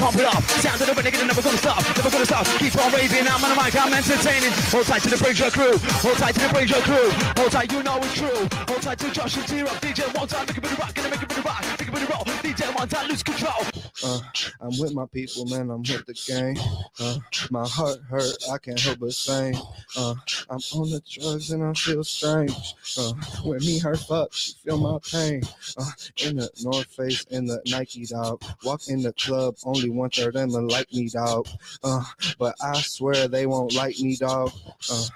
pump it up. Sound of the nigga, never gonna stop, never gonna stop. Keep on raving, I'm on the mic, I'm entertaining. Hold tight to the Brazier crew, hold tight to the Brazier crew. Hold tight, you know it's true. Hold tight to Josh and T-Rock, DJ one time, make a bit of rock, gonna make a bit of rock, make a bit of roll. DJ one time, lose control. Uh, I'm with my people, man. I'm with the gang. Uh, my heart hurt. I can't help but sing. Uh, I'm on the drugs and I feel strange. Uh, when me her fuck, she feel my pain. Uh, in the North Face, in the Nike dog. Walk in the club, only one third of them like me, dog. Uh, but I swear they won't like me, dog. Uh,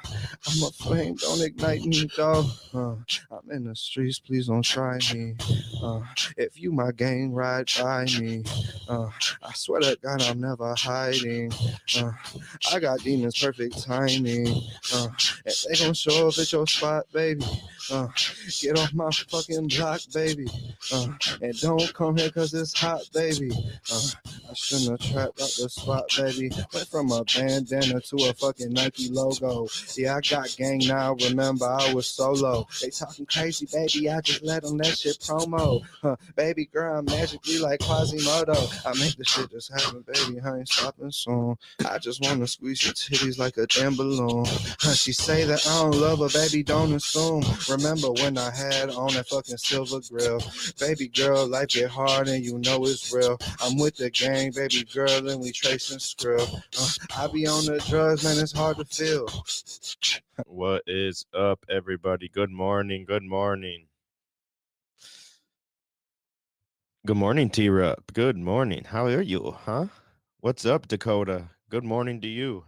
I'm a flame, don't ignite me, dog. Uh, I'm in the streets, please don't try me. Uh, if you my gang, ride by me. Uh, I swear to God, I'm never hiding. Uh, I got demons, perfect timing. Uh, and they gonna show up at your spot, baby. Uh, get off my fucking block, baby. Uh, and don't come here cause it's hot, baby. Uh, I shouldn't have trapped up the spot, baby. Went from a bandana to a fucking Nike logo. Yeah, I got gang now. Remember, I was solo. They talking crazy, baby. I just let them that shit promo. Baby girl, I'm magically like Quasimodo. I make the shit just happen, baby. I ain't stopping soon. I just wanna squeeze your titties like a damn balloon. She say that I don't love her, baby. Don't assume. Remember when I had on that fucking silver grill? Baby girl, life get hard and you know it's real. I'm with the gang, baby girl, and we tracing skrill. Uh, I be on the drugs, man. It's hard to feel. What is up, everybody? Good morning. Good morning. Good morning, T Rup. Good morning. How are you, huh? What's up, Dakota? Good morning to you.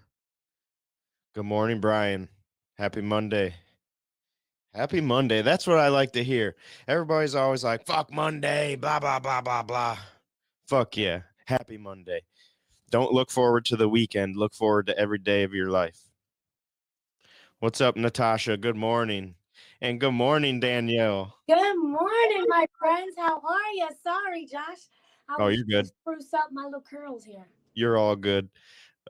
Good morning, Brian. Happy Monday. Happy Monday. That's what I like to hear. Everybody's always like, fuck Monday, blah, blah, blah, blah, blah. Fuck yeah. Happy Monday. Don't look forward to the weekend. Look forward to every day of your life. What's up, Natasha? Good morning. And good morning, Danielle. Good morning, my friends. How are you? Sorry, Josh. I Oh, you're good. Spruce up my little curls here. You're all good.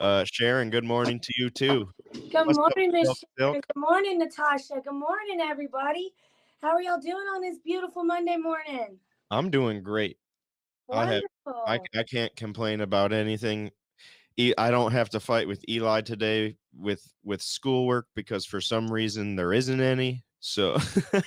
Uh, Sharon, good morning to you too. Good What's morning, Miss. Good morning, Natasha. Good morning, everybody. How are y'all doing on this beautiful Monday morning? I'm doing great. I have- Wonderful. I, I can't complain about anything. I don't have to fight with Eli today with with schoolwork because for some reason there isn't any. So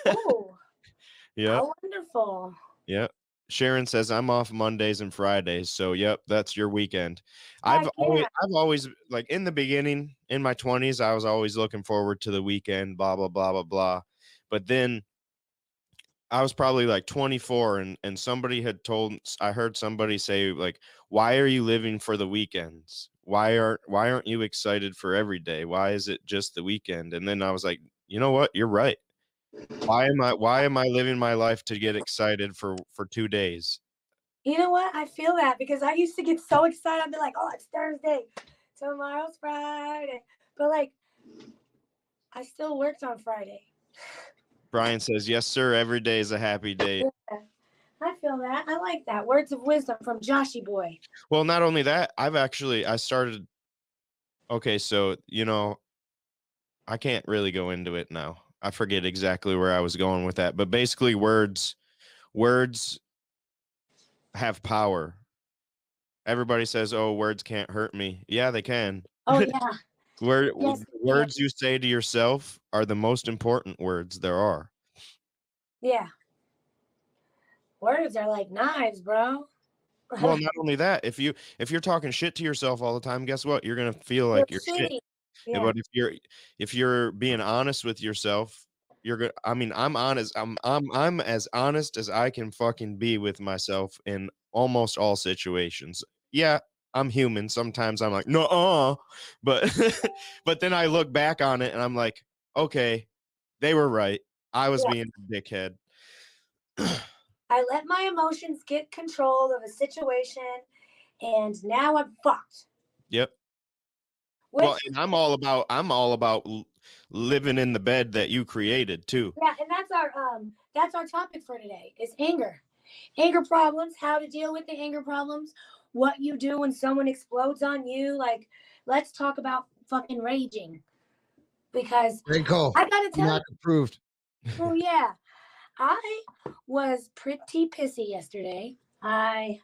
oh, yeah, how wonderful. yeah. Sharon says I'm off Mondays and Fridays. So yep, that's your weekend. Oh, I've always. I've always like in the beginning in my 20s I was always looking forward to the weekend blah blah blah blah blah. But then I was probably like 24 and and somebody had told I heard somebody say like why are you living for the weekends? Why aren't why aren't you excited for every day? Why is it just the weekend? And then I was like, you know what? You're right. Why am I why am I living my life to get excited for for 2 days? You know what? I feel that because I used to get so excited. I'd be like, oh, it's Thursday. Tomorrow's Friday. But like, I still worked on Friday. Brian says, "Yes, sir. Every day is a happy day." I feel that. I like that. Words of wisdom from Joshy Boy. Well, not only that, I've actually I started. Okay, so you know, I can't really go into it now. I forget exactly where I was going with that, but basically, words, words have power. Everybody says, "Oh, words can't hurt me." Yeah, they can. Oh yeah. Word, Yes, words you say to yourself are the most important words there are. Yeah. Words are like knives, bro. Well, not only that, if you if you're talking shit to yourself all the time, guess what? You're gonna feel You're like you're shit. shitty. Yeah, Yeah. But if you're if you're being honest with yourself, you're good. I mean, I'm honest. I'm I'm I'm as honest as I can fucking be with myself in almost all situations. Yeah, I'm human. Sometimes I'm like, no, uh, but but then I look back on it and I'm like, okay, they were right. I was Yeah. being a dickhead. I let my emotions get control of a situation and now I'm fucked. Yep. Which, Well, and I'm all about I'm all about living in the bed that you created too. yeah, and that's our um that's our topic for today is anger. Anger problems, how to deal with the anger problems, what you do when someone explodes on you. Like, let's talk about fucking raging. Because Great call. I gotta tell you, Not approved. Oh yeah. I was pretty pissy yesterday. I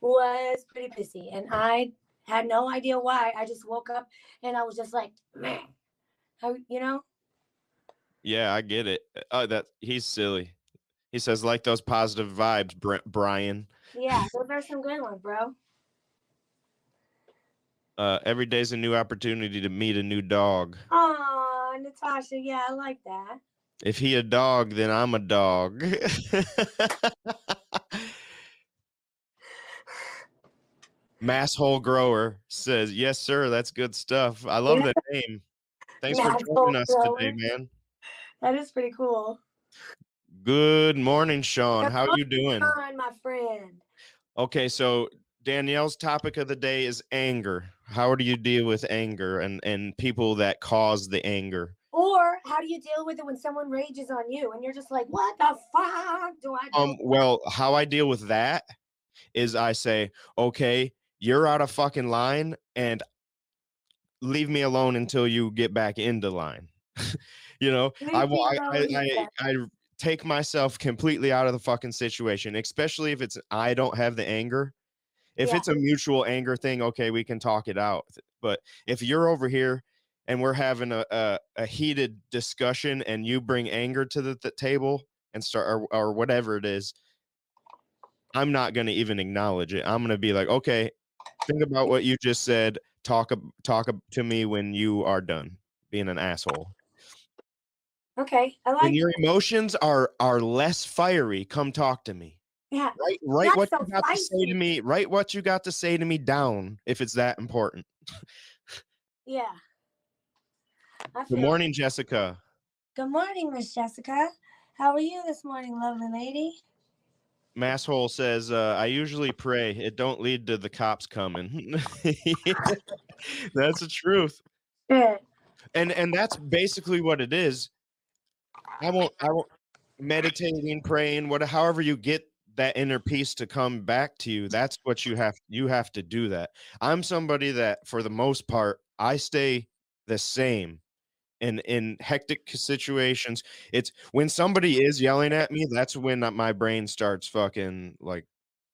was pretty pissy, and I had no idea why. I just woke up and I was just like, man, how you know? Yeah, I get it. Oh, that he's silly. He says like those positive vibes, Br- Brian. Yeah, those are some good ones, bro. Uh, every day's a new opportunity to meet a new dog. Oh, Natasha, yeah, I like that. If he a dog, then I'm a dog. Masshole grower says, "Yes, sir. That's good stuff. I love that name. Thanks for joining us today, man. That is pretty cool. Good morning, Sean. Good How you doing? Fine, my friend. Okay, so Danielle's topic of the day is anger. How do you deal with anger and and people that cause the anger? Or how do you deal with it when someone rages on you and you're just like, what the fuck do I do? Um, well, how I deal with that is I say, okay, you're out of fucking line and leave me alone until you get back into line. you know, I, Leave me wa- I, I, I. I take myself completely out of the fucking situation, especially if it's I don't have the anger. If Yeah. it's a mutual anger thing, okay, we can talk it out. But if you're over here and we're having a, a, a heated discussion and you bring anger to the, the table and start or, or whatever it is, I'm not going to even acknowledge it. I'm going to be like, okay, think about what you just said. Talk talk to me when you are done being an asshole. Okay, I like. When your emotions are are less fiery, come talk to me. yeah. Write write what so you got to say to me. Write what you got to say to me down if it's that important. Yeah. Good morning, Jessica. Good morning, Miss Jessica. How are you this morning, lovely lady? Masshole says, uh, I usually pray. It don't lead to the cops coming. that's the truth. And and that's basically what it is i won't i won't meditating praying what however you get that inner peace to come back to you that's what you have you have to do that i'm somebody that for the most part i stay the same in in hectic situations it's when somebody is yelling at me that's when my brain starts fucking like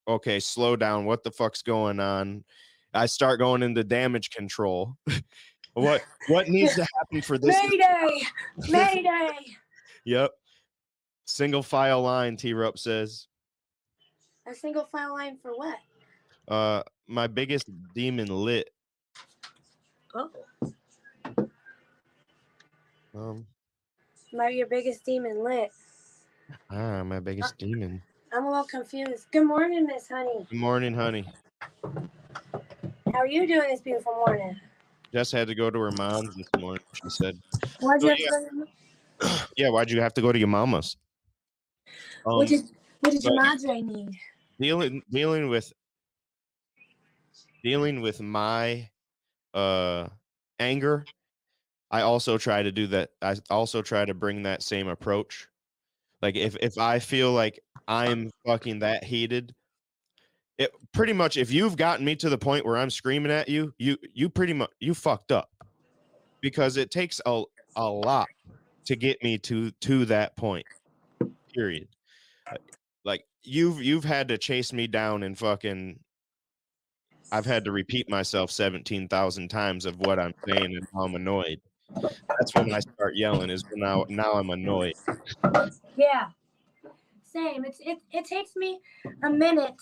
okay slow down what the fuck's going on i start going into damage control what what needs to happen for this Mayday! Mayday! Yep. Single file line, T Rup says. A single file line for what? Uh my biggest demon lit. Oh, Um my your biggest demon lit. ah, my biggest demon. I'm a little confused. Good morning, Miss Honey. Good morning, honey. How are you doing this beautiful morning? Jess had to go to her mom's this morning. She said, Oh, you yeah. have to- Yeah, why'd you have to go to your mama's? Um, what did what did your madre need? dealing dealing with dealing with my uh anger i also try to do that i also try to bring that same approach. Like if if i feel like i'm fucking that heated it pretty much if you've gotten me to the point where i'm screaming at you you you pretty much you fucked up. Because it takes a, a lot to get me to to that point period. Like you've you've had to chase me down and fucking I've had to repeat myself 17,000 times of what I'm saying and how I'm annoyed. That's when I start yelling is now now I'm annoyed. Yeah. Same. It's it it takes me a minute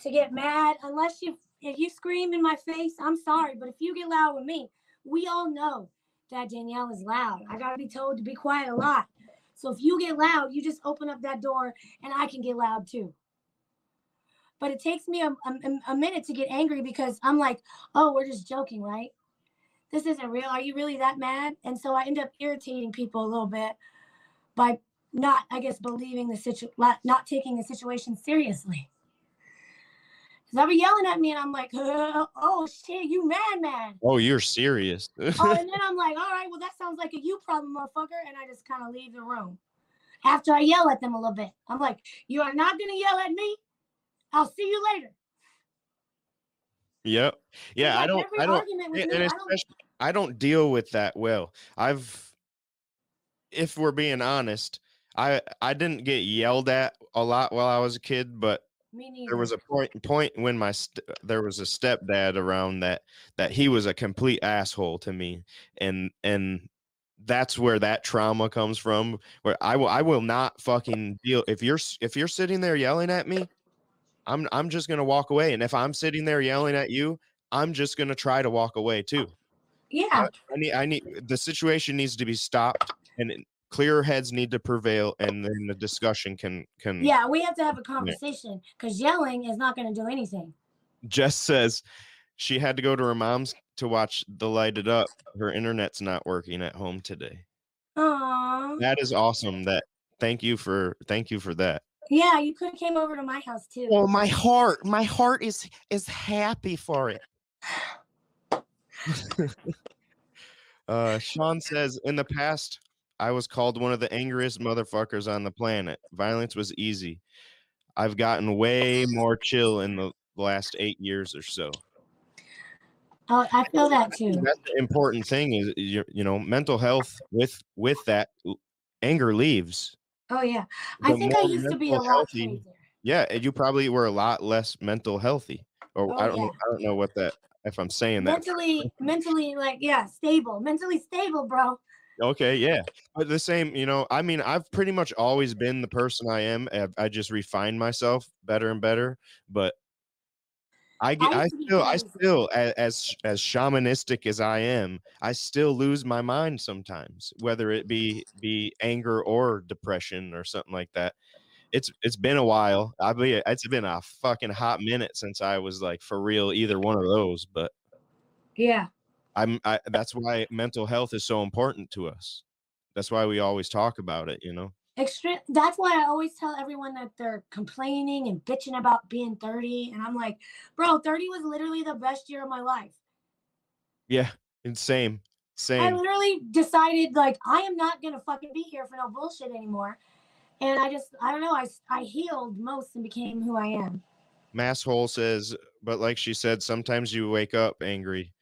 to get mad unless you if you scream in my face, I'm sorry, but if you get loud with me, we all know that Danielle is loud. I gotta be told to be quiet a lot. So if you get loud, you just open up that door and I can get loud too. But it takes me a, a, a minute to get angry because I'm like, oh, we're just joking, right? This isn't real. Are you really that mad? And so I end up irritating people a little bit by not, I guess, believing the situation, not taking the situation seriously. Because they'll be yelling at me and I'm like, oh shit, you mad, mad. Oh, you're serious. oh, and then I'm like, all right, well, that sounds like a you problem, motherfucker. And I just kind of leave the room after I yell at them a little bit. I'm like, you are not going to yell at me. I'll see you later. Yep. Yeah, I don't I don't and and I don't- especially I don't deal with that well. I've if we're being honest, I I didn't get yelled at a lot while I was a kid, but there was a point point when my st- there was a stepdad around that that he was a complete asshole to me and and that's where that trauma comes from where i will i will not fucking deal if you're if you're sitting there yelling at me i'm i'm just going to walk away and if i'm sitting there yelling at you i'm just going to try to walk away uh, too yeah. i need i need the situation needs to be stopped and clear heads need to prevail and then the discussion can can Yeah, we have to have a conversation because yelling is not going to do anything. Jess says she had to go to her mom's to watch the light it up. Her internet's not working at home today. Aww. That is awesome. That thank you for thank you for that. Yeah, you could have came over to my house too. Oh my heart, my heart is is happy for it. uh Sean says in the past I was called one of the angriest motherfuckers on the planet. Violence was easy. I've gotten way more chill in the last 8 years or so. Oh, I feel that too. that's the important thing is you you know mental health with with that anger leaves Oh yeah, I The think I used to be a lot healthy- crazier. yeah and you probably were a lot less mental healthy or Oh, i don't yeah. know, i don't know what that if i'm saying that Mentally, mentally, like yeah, stable, mentally stable, bro. okay yeah but the same you know i mean i've pretty much always been the person i am I've- i just refined myself better and better but I get, I be still, I still, as as shamanistic as I am, I still lose my mind sometimes, whether it be be anger or depression or something like that. It's it's been a while. I be it's been a fucking hot minute since I was like for real either one of those. But Yeah, I'm I, that's why mental health is so important to us. That's why we always talk about it. You know. Extreme. That's why I always tell everyone that they're complaining and bitching about being 30, and I'm like, bro, 30 was literally the best year of my life. Yeah. Insane. same. I literally decided like I am not gonna fucking be here for no bullshit anymore. And I just I don't know, I I healed most and became who I am. Masshole says, but like she said, sometimes you wake up angry.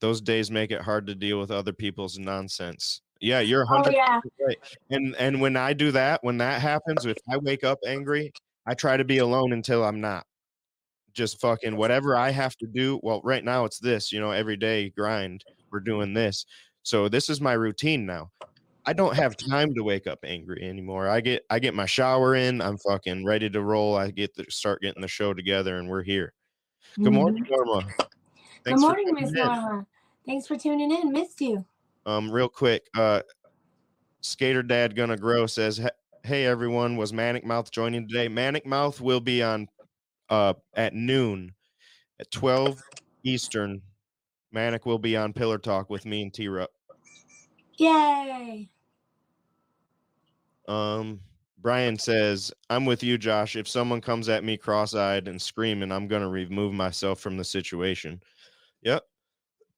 Those days make it hard to deal with other people's nonsense. Yeah, you're 100 Oh 100 yeah. right. And and when I do that, when that happens, if I wake up angry, I try to be alone until I'm not. Just fucking whatever I have to do. Well, right now it's this, you know, every day grind. We're doing this. So this is my routine now. I don't have time to wake up angry anymore. I get I get my shower in, I'm fucking ready to roll. I get to start getting the show together and we're here. Good morning, Norma. Mm-hmm. Good morning, Miss. Norma. Thanks for tuning in. Missed you. Um, real quick, uh, Skater Dad Gonna Grow says, "Hey everyone, was Manic Mouth joining today? Manic Mouth will be on uh at noon at twelve Eastern. Manic will be on Pillar Talk with me and T Rup. Yay. Um, Brian says, "I'm with you, Josh. If someone comes at me cross-eyed and screaming, I'm gonna remove myself from the situation." Yep.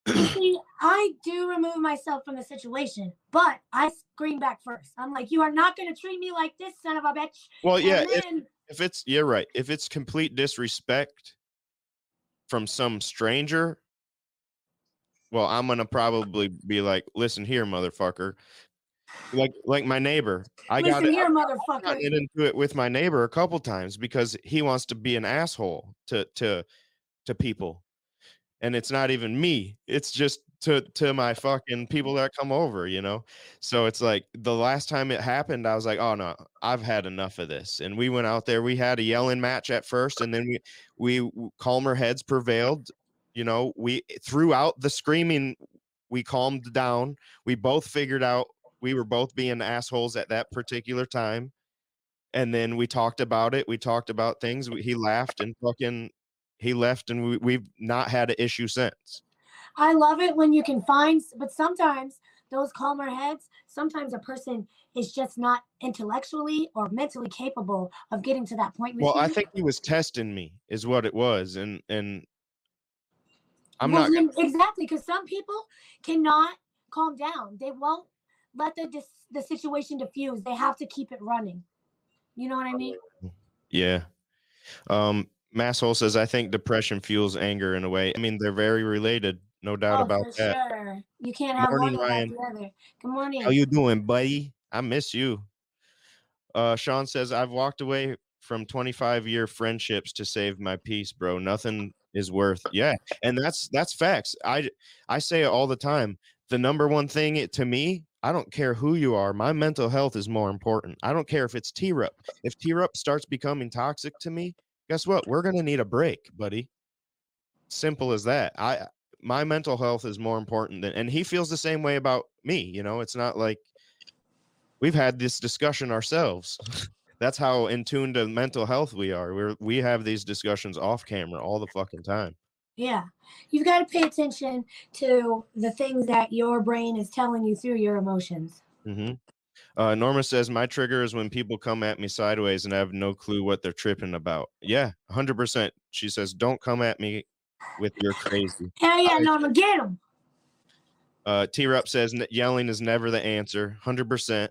See, I do remove myself from the situation, but I scream back first. I'm like, you are not gonna treat me like this, son of a bitch. Well, yeah. And if- then, if it's you're right if it's complete disrespect from some stranger well i'm gonna probably be like listen here motherfucker like like my neighbor i got listen here, I've motherfucker. gotten into it with my neighbor a couple times because he wants to be an asshole to to to people and it's not even me it's just to to my fucking people that come over you know? So it's like the last time it happened i was like oh no i've had enough of this. And we went out there we had a yelling match at first and then we we calmer heads prevailed you know? We throughout the screaming we calmed down we both figured out we were both being assholes at that particular time and then we talked about it we talked about things we, he laughed and fucking he left and we, we've not had an issue since I love it when you can find, but sometimes those calmer heads, sometimes a person is just not intellectually or mentally capable of getting to that point well you. i think he was testing me is what it was and and i'm Well, not exactly because some people cannot calm down. They won't let the dis- the situation diffuse. They have to keep it running. You know what I mean? Yeah. Um, Masshole says, I think depression fuels anger in a way. I mean, they're very related, no doubt oh, about that. sure. You can't have Morning, one without Ryan. the other. Good morning. How you doing, buddy? I miss you. Uh, Sean says, I've walked away from 25 year friendships to save my peace, bro. Nothing is worth. Yeah, and that's that's facts. I I say it all the time. The number one thing it, to me, I don't care who you are. My mental health is more important. I don't care if it's T-Rup. If T-Rup starts becoming toxic to me, guess what? We're gonna need a break, buddy. Simple as that. I my mental health is more important than and he feels the same way about me you know it's not like we've had this discussion ourselves that's how in tune to mental health we are we're we have these discussions off camera all the fucking time Yeah. You've got to pay attention to the things that your brain is telling you through your emotions. hmm uh, Norma says my trigger is when people come at me sideways and I have no clue what they're tripping about. Yeah, hundred percent. She says, "Don't come at me with your crazy." Hell yeah, I- Norma, get them. Uh, T Rup says yelling is never the answer. Hundred percent.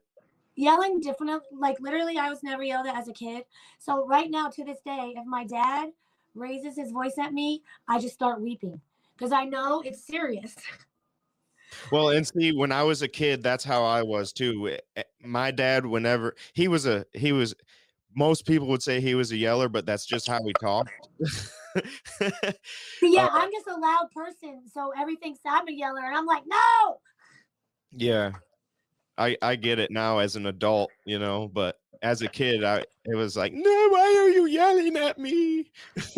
Yelling different, like literally, I was never yelled at as a kid. So right now, to this day, if my dad raises his voice at me, I just start weeping because I know it's serious. Well, and see, when I was a kid, that's how I was too. Eh, eh, My dad, whenever he was a, he was, most people would say he was a yeller, but that's just how he talked. Yeah, Uh, I'm just a loud person, so everything I'm a yeller, and I'm like, no. yeah, I I get it now as an adult, you know, but as a kid, I it was like, no, why are you yelling at me?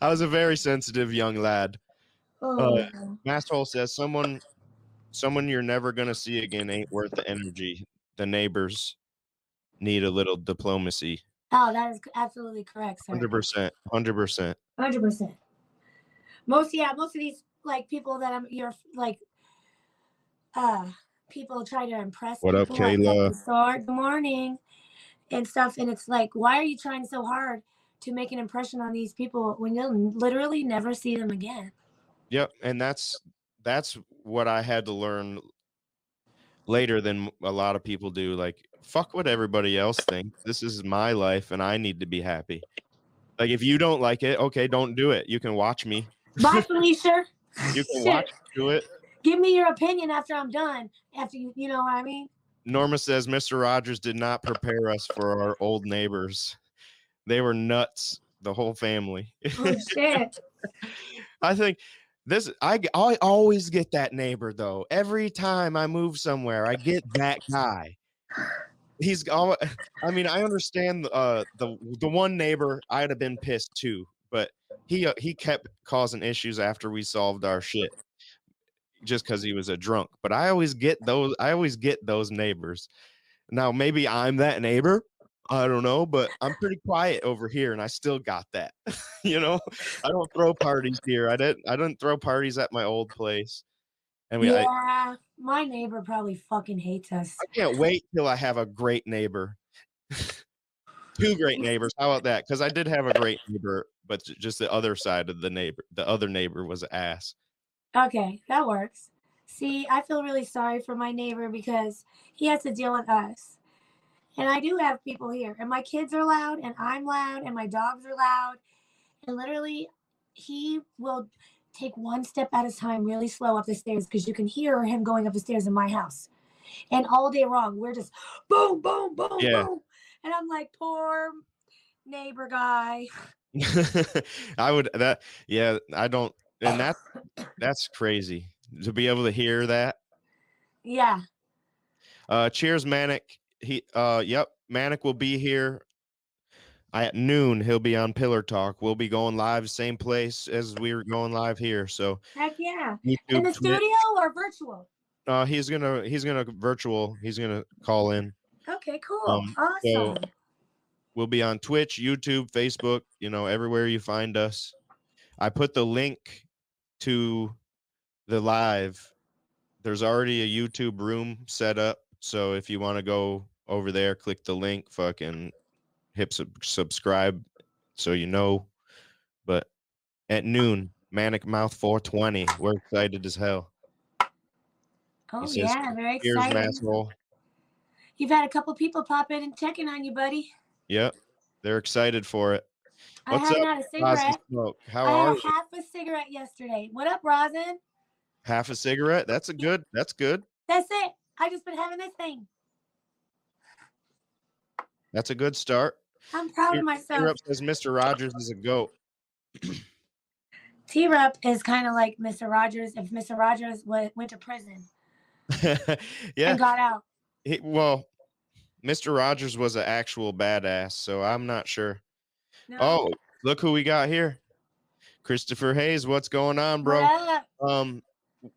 I was a very sensitive young lad. Oh, Masshole says someone someone you're never gonna see again ain't worth the energy. The neighbors need a little diplomacy. oh, that is absolutely correct, sir. Hundred percent. Hundred percent. Hundred percent. Most yeah, most of these like people that I'm you're like uh people try to impress What up, people at the Kayla? Good morning and stuff. And it's like, why are you trying so hard to make an impression on these people when you'll literally never see them again? Yep. And that's that's what I had to learn later than a lot of people do. Like, fuck what everybody else thinks. This is my life and I need to be happy. Like if you don't like it, okay, don't do it. You can watch me. Bye, Felicia. You can Shit. watch me do it. Give me your opinion after I'm done. After you, you know what I mean? Norma says Mr. Rogers did not prepare us for our old neighbors. They were nuts, the whole family. Oh shit. I think this I I always get that neighbor though. Every time I move somewhere, I get that guy. He's all I mean, I understand uh the the one neighbor I'd have been pissed too, but he uh, he kept causing issues after we solved our shit just cuz he was a drunk. But I always get those I always get those neighbors. Now maybe I'm that neighbor. I don't know, but I'm pretty quiet over here and I still got that. you know? I don't throw parties here. I didn't. I didn't throw parties at my old place. And we, I, yeah, my neighbor probably fucking hates us. I can't wait till I have a great neighbor. Two great neighbors. How about that? Because I did have a great neighbor, but just the other side of the neighbor. The other neighbor was an ass. Okay, that works. See, I feel really sorry for my neighbor because he has to deal with us. And I do have people here, and my kids are loud, and I'm loud, and my dogs are loud. And literally, he will take one step at a time, really slow up the stairs, because you can hear him going up the stairs in my house. And all day long, we're just boom, boom, boom, Yeah. boom. And I'm like, poor neighbor guy. I would that. Yeah, I don't. And that that's crazy to be able to hear that. Yeah. Uh, cheers, Manic. He, uh, yep, Manic will be here at noon. He'll be on Pillar Talk. We'll be going live, same place as we were going live here. So Heck yeah. YouTube, In the Twitch- studio or virtual? Uh, he's gonna he's gonna virtual. He's gonna call in. Okay, cool. Um, awesome. We'll be on Twitch, YouTube, Facebook. You know, everywhere you find us. I put the link to the live. There's already a YouTube room set up. So if you want to go over there, click the link, fucking hit sub- subscribe so you know. But at noon, Manic Mouth 420. We're excited as hell. oh says, yeah, very Here's excited. You've had a couple people pop in and checking on you, buddy. Yep. They're excited for it. I What's up, had a cigarette. How I are had you? half a cigarette yesterday. What up, Rosin? Half a cigarette? That's a good. That's good. That's it. I just been having this thing. That's a good start. I'm proud of myself. T. Rup says Mr. Rogers is a goat. T Rep is kind of like Mr. Rogers if Mr. Rogers went, went to prison yeah. and got out. He, well, Mr. Rogers was an actual badass, so I'm not sure. No. Oh, look who we got here. Christopher Hayes, what's going on, bro? Up? Um,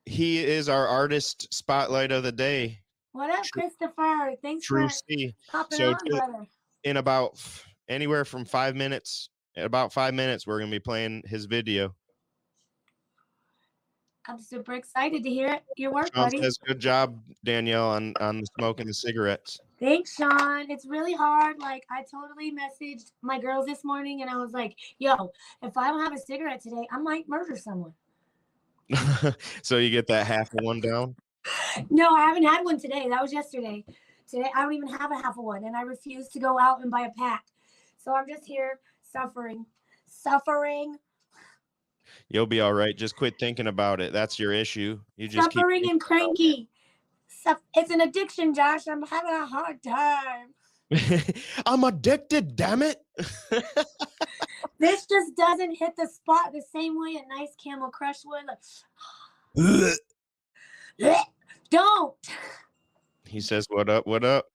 he is our artist spotlight of the day. What up, True- Christopher? Thanks True for C. popping So on, brother. In about anywhere from five minutes, in about five minutes, we're gonna be playing his video. I'm super excited to hear it. your work, Sean buddy. says, "Good job, Danielle, on on the smoking the cigarettes." Thanks, Sean. It's really hard. Like I totally messaged my girls this morning and I was like, yo, if I don't have a cigarette today, I might murder someone. so you get that half of one down. No, I haven't had one today. That was yesterday. Today I don't even have a half of one and I refuse to go out and buy a pack. So I'm just here suffering. Suffering. You'll be all right. Just quit thinking about it. That's your issue. You just keep suffering and cranky. It's an addiction, Josh. I'm having a hard time. I'm addicted. Damn it. This just doesn't hit the spot the same way a nice Camel Crush would. Like, don't. he says, "What up? What up?"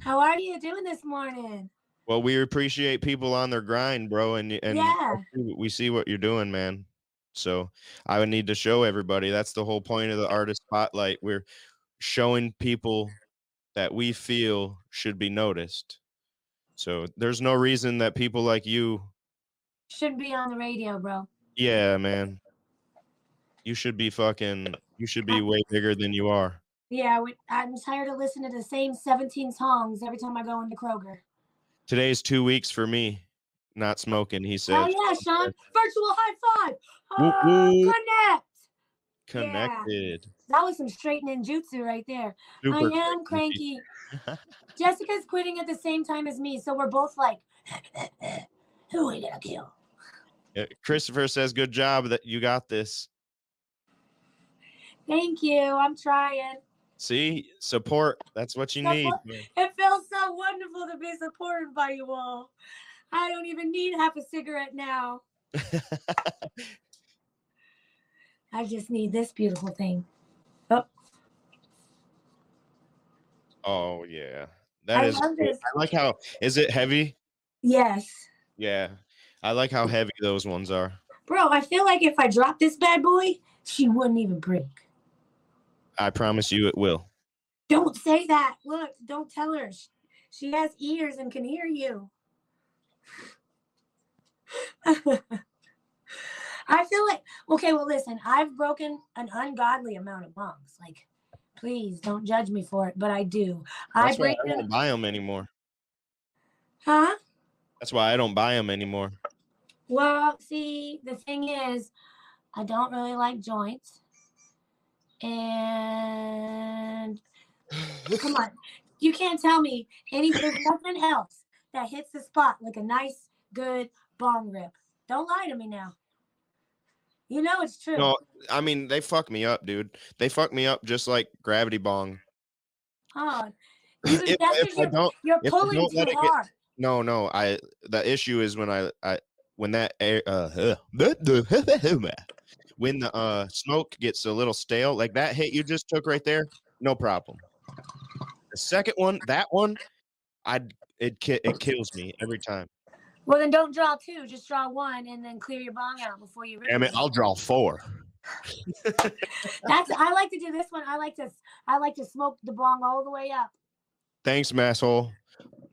How are you doing this morning? Well, we appreciate people on their grind, bro, and and Yeah. we- see what you're doing, man. So I would need to show everybody. That's the whole point of the artist spotlight. We're showing people that we feel should be noticed. So there's no reason that people like you, Shouldn't be on the radio, bro. yeah, man, you should be fucking. You should be way bigger than you are. Yeah, we, I'm tired of listening to the same 17 songs every time I go into Kroger. Today's two weeks for me, not smoking. He said. Oh yeah, Sean. Virtual high five. Woo. connect. Connected. That was some straight ninjutsu right there. Super I am cranky. Jessica's quitting at the same time as me, so we're both like, who are we gonna kill? Uh, Christopher says, "Good job that you got this." Thank you. I'm trying. See, support. That's what you need. Support. man. It feels so wonderful to be supported by you all. I don't even need half a cigarette now. I just need this beautiful thing. Oh, oh yeah, that I is. cool. this. I like how. Is it heavy? yes. Yeah, I like how heavy those ones are. Bro, I feel like if I drop this bad boy, she wouldn't even break. I promise you, it will. Don't say that. Look, don't tell her. She has ears and can hear you. I feel like, okay, well, listen, I've broken an ungodly amount of bongs. Like, please don't judge me for it, but I do. I That's why I don't buy them anymore. Huh? That's why I don't buy them anymore. Well, see, the thing is, I don't really like joints. And come on, you can't tell me any there's nothing else that hits the spot like a nice, good bong rip. Don't lie to me now. You know it's true. No, I mean they fuck me up, dude. They fuck me up just like gravity bong. Oh, you, if, if you're, don't, you're I pulling don't too it get- hard. no, no. I the issue is when I I when that air uh when the uh smoke gets a little stale, like that hit you just took right there, no problem. The second one, that one, I it ki- it kills me every time. Well, then don't draw two. Just draw one, and then clear your bong out before you. Damn it, I'll draw four. That's I like to do this one. I like to I like to smoke the bong all the way up. Thanks, masshole.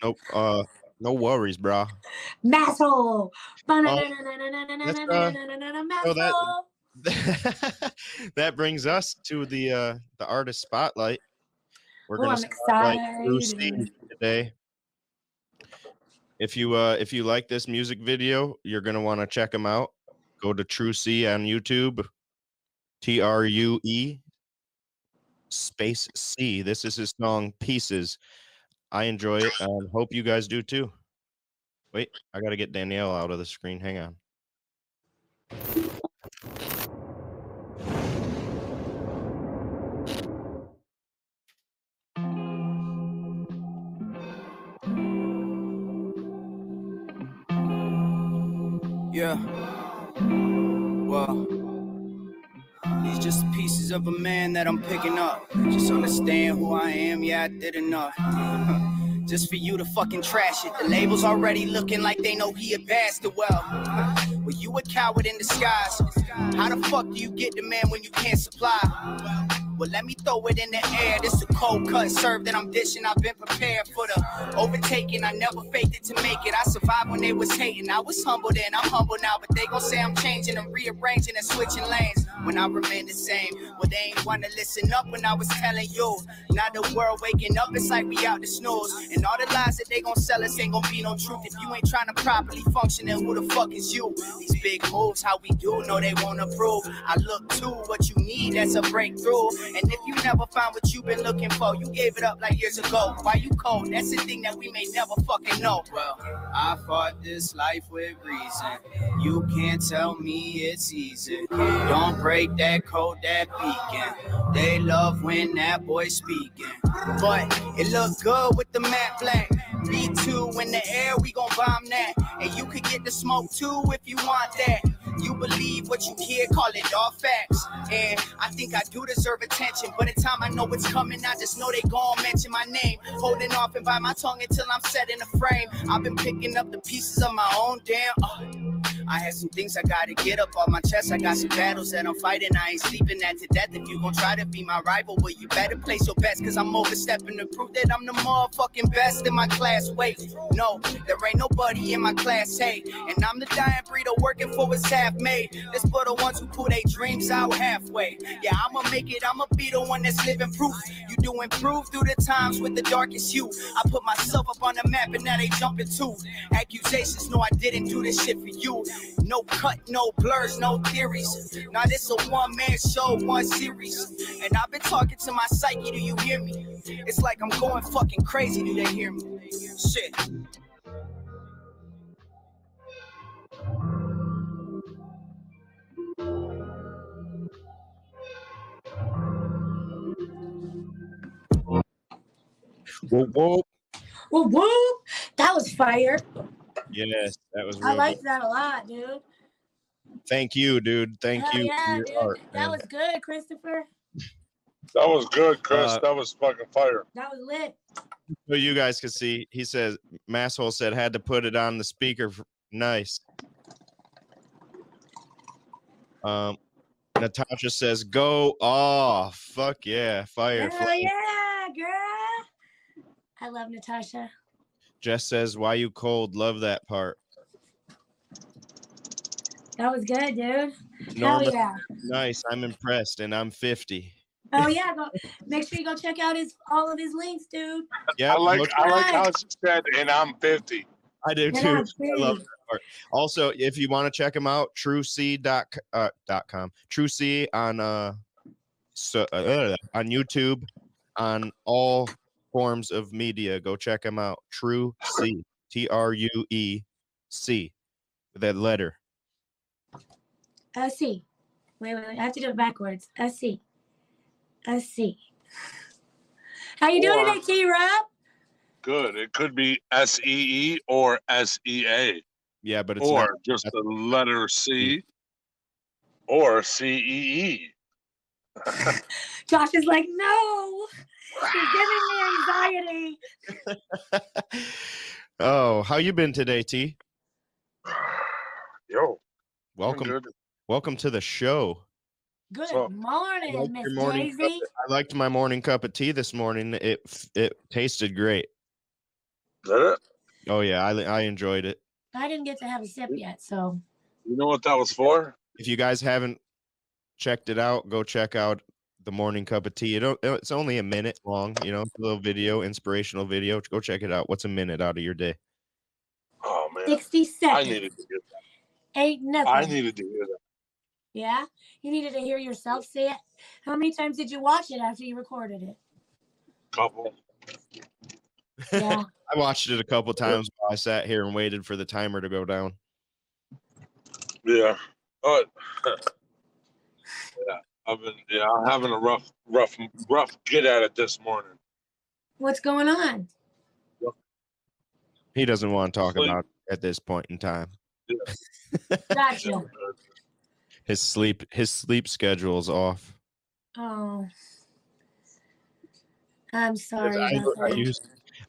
Nope. Uh, no worries, bro. Masshole. so that- Masshole. that brings us to the uh the artist spotlight. We're Oh, gonna spotlight excited. Today. If you uh if you like this music video, you're gonna want to check him out. Go to True C on YouTube. T R U E space C. This is his song Pieces. I enjoy it. and hope you guys do too. Wait, I gotta get Danielle out of the screen. Hang on. Yeah. Well, these just pieces of a man that I'm picking up. Just understand who I am, yeah, I did enough. just for you to fucking trash it. The label's already looking like they know he a bastard. Well, well, you a coward in disguise. How the fuck do you get the man when you can't supply? Well, let me throw it in the air. This a cold cut serve that I'm dishing. I've been prepared for the overtaking. I never faked it to make it. I survived when they was hating. I was humble then. I'm humble now, but they gon' say I'm changing and rearranging and switching lanes. When I remain the same, well, they ain't wanna listen up when I was telling you. Now the world waking up, it's like we out the snooze. And all the lies that they gon' sell us ain't gon' be no truth. If you ain't trying to properly function, then who the fuck is you? These big moves, how we do, know they won't approve. I look to what you need, that's a breakthrough. And if you never found what you've been looking for, you gave it up like years ago. Why you cold? That's the thing that we may never fucking know. Well, I fought this life with reason. You can't tell me it's easy. Don't break that code, that beacon. They love when that boy speaking. But it look good with the matte black. B2 in the air, we gon' bomb that. And you could get the smoke too if you want that. You believe what you hear, call it all facts. And I think I do deserve attention. But in time I know it's coming, I just know they gon' mention my name. Holding off and bite my tongue until I'm set in a frame. I've been picking up the pieces of my own damn. Uh, I had some things I gotta get up on my chest. I got some battles that I'm fighting. I ain't sleeping that to death. If you gon' try to be my rival, well, you better place your bets. Cause I'm overstepping to prove that I'm the motherfucking best in my class. Wait, no, there ain't nobody in my class. Hey, and I'm the dying breeder working for his half made. This for the ones who pull their dreams out halfway. Yeah, I'ma make it. I'ma be the one that's living proof. You do improve through the times with the darkest hue. I put myself up on the map and now they jumping too. Accusations, no, I didn't do this shit for you. No cut, no blurs, no theories. Now this a one man show, one series. And I've been talking to my psyche, do you hear me? It's like I'm going fucking crazy, do they hear me? Shit. Whoop, whoop. Whoop whoop. That was fire. Yes, that was I real liked good. that a lot, dude. Thank you, dude. Thank Hell you yeah, for your dude. art. that was good, Christopher. That was good, Chris. Uh, that was fucking fire. That was lit. So you guys can see, he says, Masshole said had to put it on the speaker. For, nice. Um, Natasha says, go off. Fuck yeah. Fire. Hell fire. yeah, girl. I love Natasha. Jess says, why you cold? Love that part. That was good, dude. Norma, Hell yeah. nice. I'm impressed, and I'm 50. Oh yeah. Go, make sure you go check out his all of his links, dude. Yeah, I like I like how she said, and I'm 50. I do too. it's I love that part. Also, if you want to check him out, truec dot uh, dot com, truec on uh, so uh, on YouTube, on all forms of media. Go check him out. True C, T R U E C, that letter. Uh, C. Wait, wait, wait. I have to do it backwards. Uh, C. Uh, C. How you doing Or- today, T Rob? Good. It could be S E E or S E A, Yeah, but it's or not. just the letter C, hmm. or C E E. Josh is like, no. She's giving me anxiety. oh, how you been today, T? Yo, Welcome, welcome to the show. Good So, morning, like Miss your morning Daisy. I liked my morning cup of tea this morning. It it tasted great. Is that it? Oh yeah, I I enjoyed it. I didn't get to have a sip yet, so You know what that was for? If you guys haven't checked it out, go check out the morning cup of tea. It it's only a minute long, you know, a little video, inspirational video. Go check it out. What's a minute out of your day? Oh man, 60 seconds. I seconds. needed to hear that. Ain't nothing. I needed to hear that. yeah? You needed to hear yourself say it. How many times did you watch it after you recorded it? Couple. Yeah. I watched it a couple times while I sat here and waited for the timer to go down. Yeah. Oh. yeah. I've been yeah, I'm having a rough, rough, rough get at it this morning. What's going on? He doesn't want to talk Sleep. about it at this point in time. Gotcha. His sleep his sleep schedule's off. Oh. I'm sorry. I, about I that.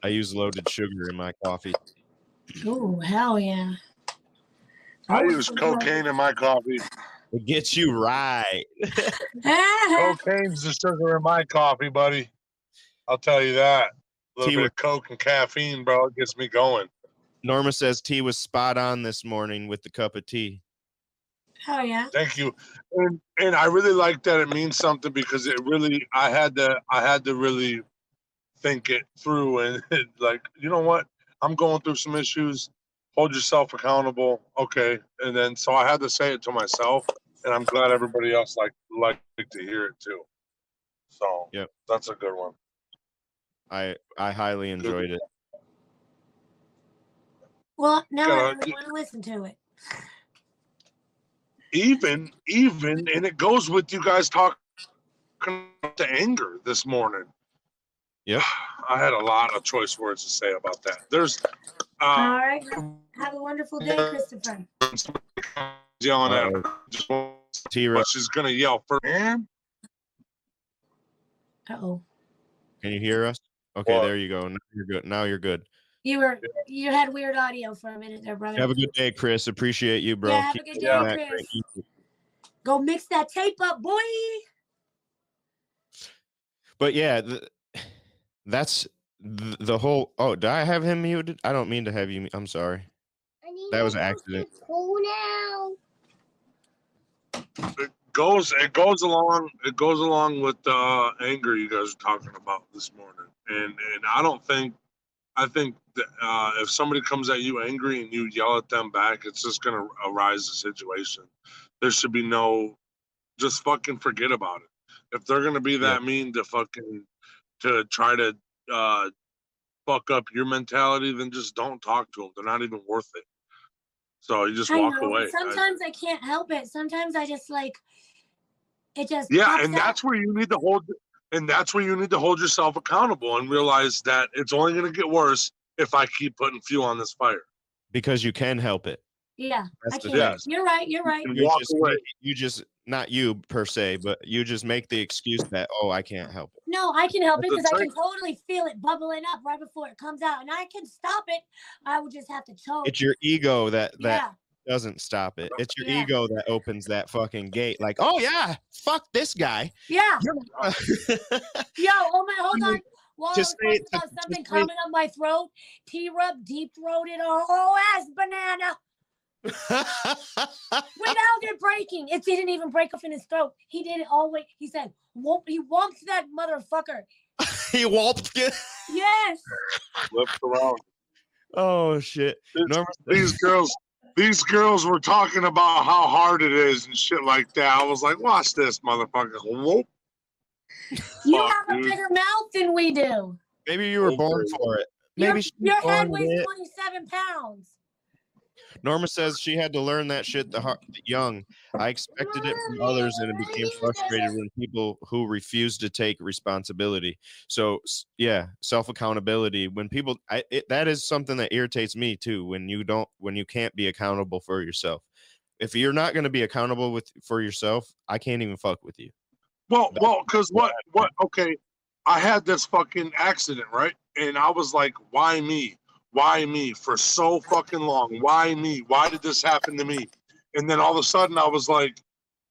Use I use loaded sugar in my coffee. Oh hell yeah. I use so cocaine in my coffee. It gets you right. Cocaine's the sugar in my coffee, buddy. I'll tell you that. A little Tea bit with- of coke and caffeine, bro, it gets me going. Norma says tea was spot on this morning with the cup of tea. Oh yeah. Thank you. And and I really like that it means something because it really I had to I had to really think it through and like, you know what? I'm going through some issues. Hold yourself accountable. Okay. And then so I had to say it to myself and I'm glad everybody else like like to hear it too. So Yep. that's a good one. I I highly enjoyed it. Well, now I really want to listen to it. even even and it goes with you guys talking to anger this morning Yep. i had a lot of choice words to say about that there's All uh right. Have a wonderful day, Christopher. yelling at Uh-oh. her just what T she's gonna yell for man Uh oh. Can you hear us? Okay, What? there you go. Now you're good. Now you're good. You were you had weird audio for a minute there, brother. Have a good day, Chris. Appreciate you, bro. Yeah, have a good day, that Chris. Go mix that tape up, boy. But yeah, th- that's th- the whole. Oh, did I have him muted? I don't mean to have you. mu- I'm sorry. That was an accident. it goes it goes along it goes along with the uh, anger you guys are talking about this morning and and i don't think i think that uh if somebody comes at you angry and you yell at them back it's just gonna arise the situation there should be no just fucking forget about it if they're gonna be that mean to fucking to try to uh fuck up your mentality then just don't talk to them they're not even worth it so you just I walk know. away Sometimes I can't help it. Sometimes I just like it just Yeah, and out. that's where you need to hold and that's where you need to hold yourself accountable and realize that it's only going to get worse if I keep putting fuel on this fire. Because you can help it. Yeah. I the can't. thing. You're right. You're right. And You walk just, away. you just not you per se, but you just make the excuse that oh I can't help it. No, I can help it That's because I can totally feel it bubbling up right before it comes out, and I can stop it. I would just have to choke. It's your ego that that yeah. doesn't stop it. It's your Yeah. ego that opens that fucking gate. Like oh yeah, fuck this guy. Yeah. Yo, oh my, hold on. While just I was say talking it- about just something say it. coming up my throat, T Rub deep throated a whole oh, ass banana without it breaking. It didn't even break off in his throat. He did it all the way. He said, whoop, he whumped that motherfucker. he whopped. Yes. Flips around. oh shit. This- Norma, These girls, these girls were talking about how hard it is and shit like that. I was like, watch this, motherfucker. Whoop. You Fuck, have a dude. bigger mouth than we do. maybe you were born for it. Maybe she was your head weighs it. 27 pounds. Norma says she had to learn that shit the har- young. I expected it from others, and it became frustrated when people who refused to take responsibility. So yeah, self accountability. When people, I, it, that is something that irritates me too. When you don't, when you can't be accountable for yourself. If you're not going to be accountable with for yourself, I can't even fuck with you. Well, That's well, because what, what? Okay, I had this fucking accident, right? And I was like, why me? Why me for so fucking long? Why me? Why did this happen to me? And then all of a sudden, I was like,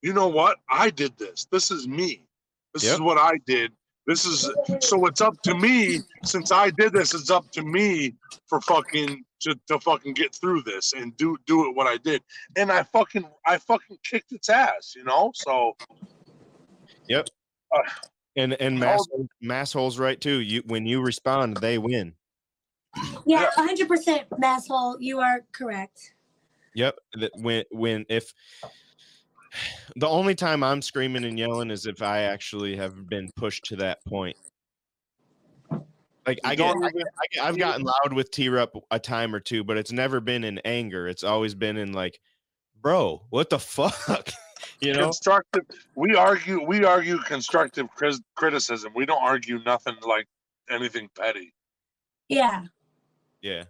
you know what? I did this. This is me. This Yep. is what I did. This is so it's up to me. Since I did this, it's up to me for fucking to, to fucking get through this and do do it what I did. And I fucking I fucking kicked its ass, you know. So Yep. Uh, and and mass massholes right too. You when you respond, they win. Yeah, 100% masshole. You are correct. Yep. That when when if the only time I'm screaming and yelling is if I actually have been pushed to that point. Like I You get, don't I even- get, I get I've gotten loud with T Rup a time or two, but it's never been in anger. It's always been in like, bro, what the fuck? you know? constructive we argue we argue constructive criticism we don't argue nothing like anything petty Yeah. Yeah.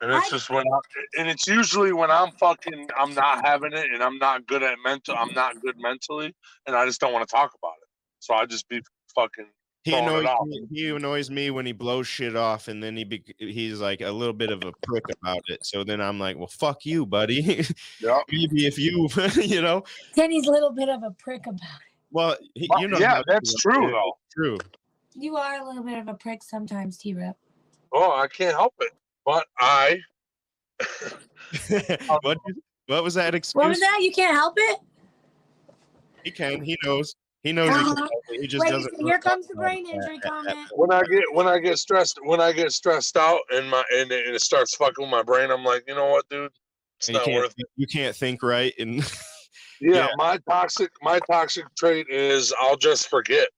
And it's I- just when I, and it's usually when I'm fucking I'm not having it and I'm not good at mental I'm mm-hmm. not good mentally and I just don't want to talk about it. So I just be fucking He annoys me, he annoys me when he blows shit off, and then he be, he's like a little bit of a prick about it. So then I'm like, well, fuck you, buddy. Yeah. Maybe if you, you know, Then he's a little bit of a prick about it. well, he, you know, yeah, that's true though. True. You are a little bit of a prick sometimes, T Rep. Oh, I can't help it. But I what? What was that excuse? What was that? You can't help it? He can. He knows. He knows. he can Uh-huh. help it, He just Wait, doesn't. here comes the brain injury comment. when I get when I get stressed when I get stressed out and my and it, and it starts fucking with my brain, I'm like, you know what, dude? It's And not can't. worth think- You can't think right, and Yeah, Yeah. my toxic my toxic trait is I'll just forget.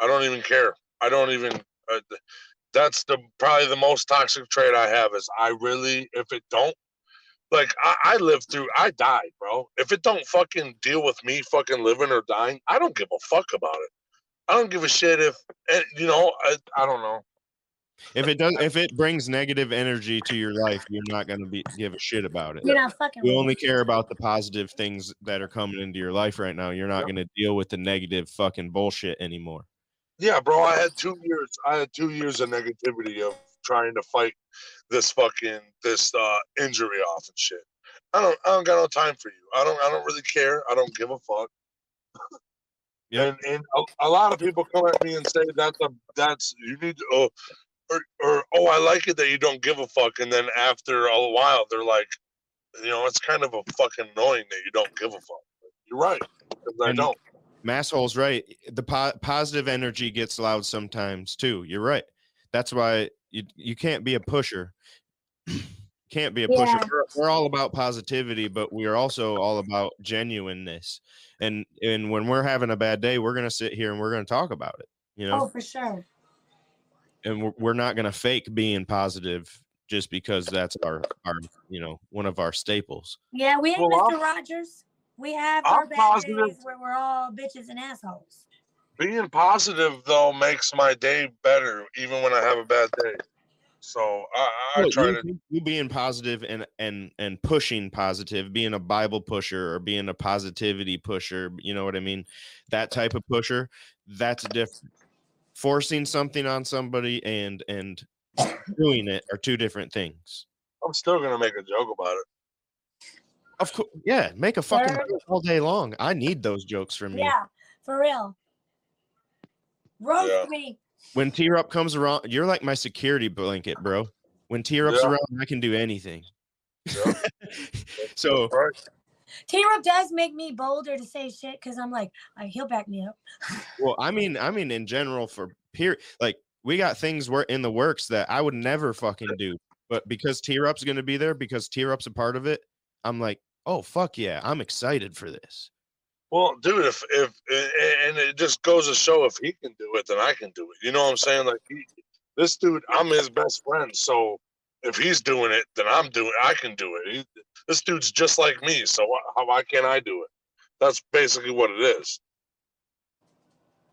I don't even care. I don't even. Uh, th- that's the probably the most toxic trait I have is I really if it don't like I, I lived through I died, bro. If it don't fucking deal with me fucking living or dying, I don't give a fuck about it. I don't give a shit if and, you know I, I don't know. if it does, if it brings negative energy to your life, you're not gonna be give a shit about it. You're not fucking You only care about the positive things that are coming into your life right now. You're not going to deal with the negative fucking bullshit anymore. Yeah, bro. I had two years. I had two years of negativity of trying to fight this fucking this uh injury off and shit. I don't. I don't got no time for you. I don't. I don't really care. I don't give a fuck. Yeah. And and a, a lot of people come at me and say that's a that's you need to oh, or or oh I like it that you don't give a fuck and then after a while they're like you know it's kind of a fucking annoying that you don't give a fuck. You're right. 'cause I don't. Masshole's right. The po- positive energy gets loud sometimes too. You're right. That's why you you can't be a pusher. can't be a pusher. Yeah. We're, we're all about positivity, but we are also all about genuineness. And and when we're having a bad day, we're gonna sit here and we're gonna talk about it. You know, Oh, for sure. and we're, we're not gonna fake being positive just because that's our our you know one of our staples. Yeah, we ain't Well, Mr. Rogers. We have I'm our bad positive- days where we're all bitches and assholes. Being positive though makes my day better, even when I have a bad day. So I, I Well, try you, to. you- you being positive and and and pushing positive, being a Bible pusher or being a positivity pusher, you know what I mean? That type of pusher, that's different. Forcing something on somebody and and doing it are two different things. I'm still gonna make a joke about it. Of course, yeah, make a fucking joke all day long. I need those jokes from you. Yeah, for real. Roast Yeah. me. When T Rup comes around, you're like my security blanket, bro. When T Rup's Yeah. around, I can do anything. Yeah. so Right? T Rob does make me bolder to say shit because I'm like, uh, he'll back me up. Well, I mean, I mean, in general, for peer, like we got things were in the works that I would never fucking do, but because T Rup's going to be there, because T Rup's a part of it, I'm like, oh fuck yeah, I'm excited for this. Well, dude, if if and it just goes to show if he can do it, then I can do it. You know what I'm saying? Like he, this dude, I'm his best friend, so if he's doing it, then I'm doing. I can do it. He, this dude's just like me, so why, how, why can't I do it? That's basically what it is.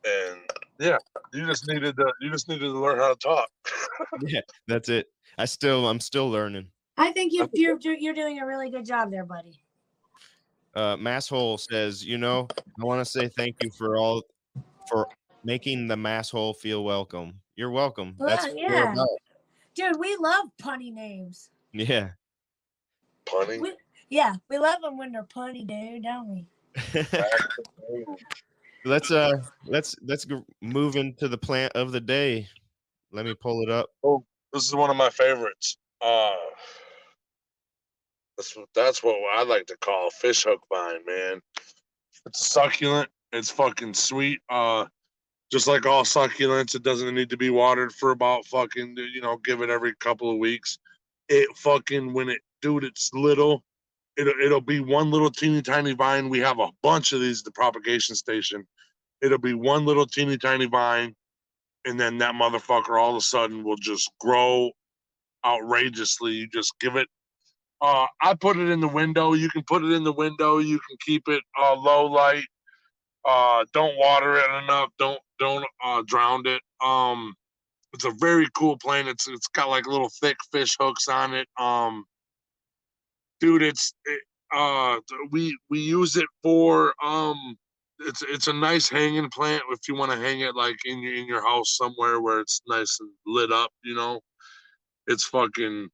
And yeah, you just needed to. You just needed to learn how to talk. yeah, that's it. I still, I'm still learning. I think you, you're you're doing a really good job there, buddy. Uh, Masshole says, you know, I want to say thank you for all for making the masshole feel welcome. You're welcome. Well, That's what yeah. Dude, we love punny names. Yeah. Punny. We, yeah, we love them when they're punny, dude, don't we? let's uh let's let's g- move into the plant of the day. Let me pull it up. Oh, this is one of my favorites. Uh that's what that's what I like to call a fish hook vine, man. It's succulent. It's fucking sweet. Uh just like all succulents, it doesn't need to be watered for about fucking you know, give it every couple of weeks. It fucking when it dude, it's little. It'll it'll be one little teeny tiny vine. We have a bunch of these at the propagation station. It'll be one little teeny tiny vine and then that motherfucker all of a sudden will just grow outrageously. You just give it. Uh, I put it in the window. You can put it in the window. You can keep it uh, low light. Uh, don't water it enough. Don't don't uh, drown it. Um, It's a very cool plant. It's it's got like little thick fish hooks on it. Um, dude, it's it, uh we we use it for um it's it's a nice hanging plant if you want to hang it like in your in your house somewhere where it's nice and lit up, you know. It's fucking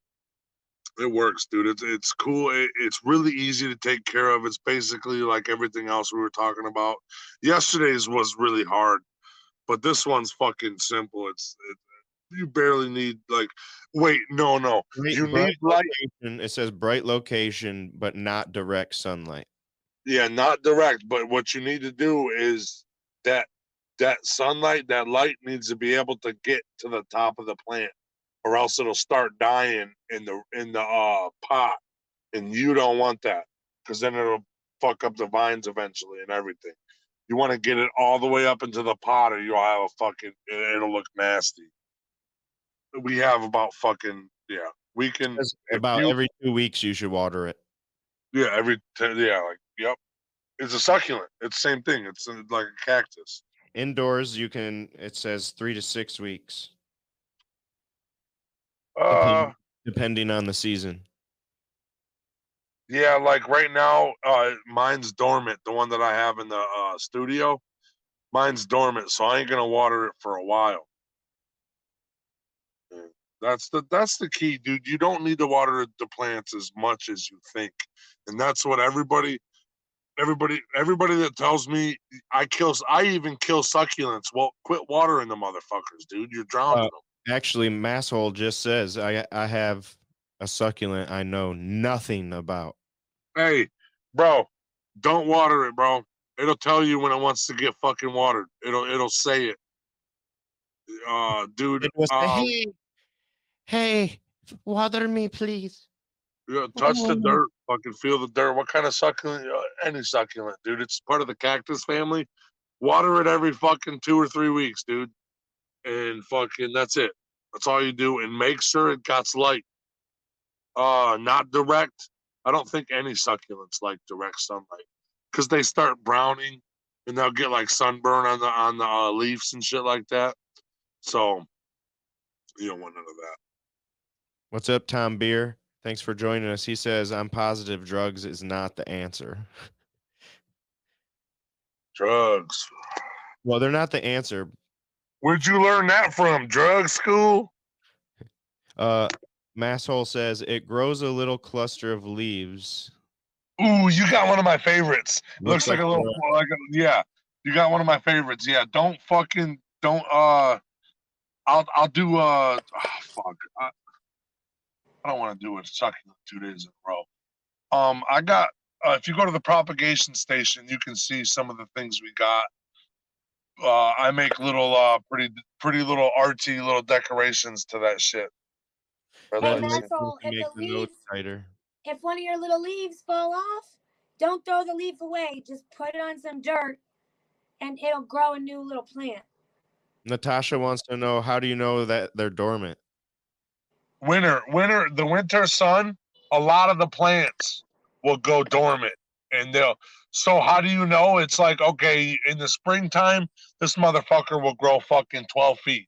it works, dude. It's it's cool. It, it's really easy to take care of. It's basically like everything else we were talking about. Yesterday's was really hard, but this one's fucking simple. It's it, you barely need like wait no no you need light location- It says bright location, but not direct sunlight. yeah not direct but what you need to do is that that sunlight that light needs to be able to get to the top of the plant or else it'll start dying in the in the uh pot and you don't want that because then it'll fuck up the vines eventually and everything you want to get it all the way up into the pot or you'll have a fucking it- it'll look nasty we have about fucking yeah we can if About you- every two weeks, you should water it. yeah every ten yeah like yep it's a succulent it's the same thing it's uh, like a cactus Indoors, you can. It says three to six weeks, uh depending on the season. yeah like right now uh mine's dormant the one that i have in the uh studio. Mine's dormant so i ain't gonna water it for a while. Yeah, that's the that's the key dude you don't need to water the plants as much as you think and that's what everybody everybody everybody that tells me i kill i even kill succulents well quit watering the motherfuckers dude you're drowning Uh, them Actually, Masshole just says I I have a succulent I know nothing about. Hey, bro, don't water it, bro. It'll tell you when it wants to get fucking watered. It'll it'll say it. Uh, dude, It was um, hey, hey, water me, please. yeah, touch the Oh. dirt. Fucking feel the dirt. What kind of succulent? Uh, any succulent, dude. It's part of the cactus family. Water it every fucking two or three weeks, dude. And fucking that's it. That's all you do. And make sure it got light. Uh, not direct. I don't think any succulents like direct sunlight because they start browning and they'll get like sunburn on the on the uh, leaves and shit like that. So you don't want none of that. What's up, Tom Beer? Thanks for joining us. He says I'm positive drugs is not the answer. Drugs. Well, they're not the answer. Where'd you learn that from? Drug school? Uh, Masshole says it grows a little cluster of leaves. Ooh, you got one of my favorites. Looks, Looks like, like a little, like a, yeah. You got one of my favorites. Yeah, don't fucking don't. Uh, I'll I'll do. Uh, oh, fuck. I, I don't want to do it succulent two days in a row. Um, I got. Uh, if you go to the propagation station, you can see some of the things we got. Uh, I make little, uh, pretty, pretty little artsy little decorations to that shit. Or Hey, that- Well, that's all. If make the the leaves, tighter. if one of your little leaves fall off, don't throw the leaf away. Just put it on some dirt, and it'll grow a new little plant. Natasha wants to know how do you know that they're dormant? winter winter the winter sun a lot of the plants will go dormant and they'll so how do you know it's like okay in the springtime this motherfucker will grow fucking 12 feet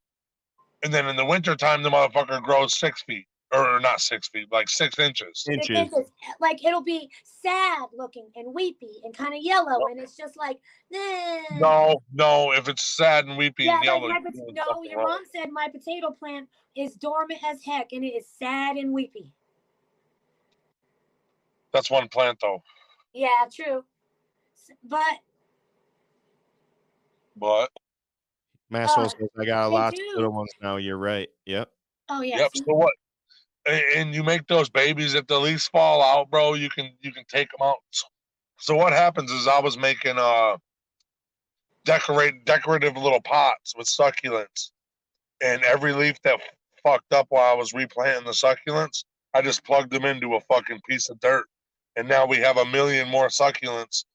and then in the wintertime the motherfucker grows six feet or not six feet like six inches It- Inches. it's- like it'll be sad looking and weepy and kind of yellow, and it's just like, nah. no no if it's sad and weepy Yeah, and yellow my, you're pot- no, your wrong. mom said my potato plant is dormant as heck, and it is sad and weepy. that's one plant though Yeah, true. S- But but Masshole Uh, says I got a they lot of do. little ones now. You're right. Yep. oh yeah, Yep. see, So what? a- And you make those babies. If the leaves fall out, bro, you can you can take them out. So- So what happens is I was making uh decorate decorative little pots with succulents, and every leaf that fucked up while I was replanting the succulents, I just plugged them into a fucking piece of dirt, and now we have a million more succulents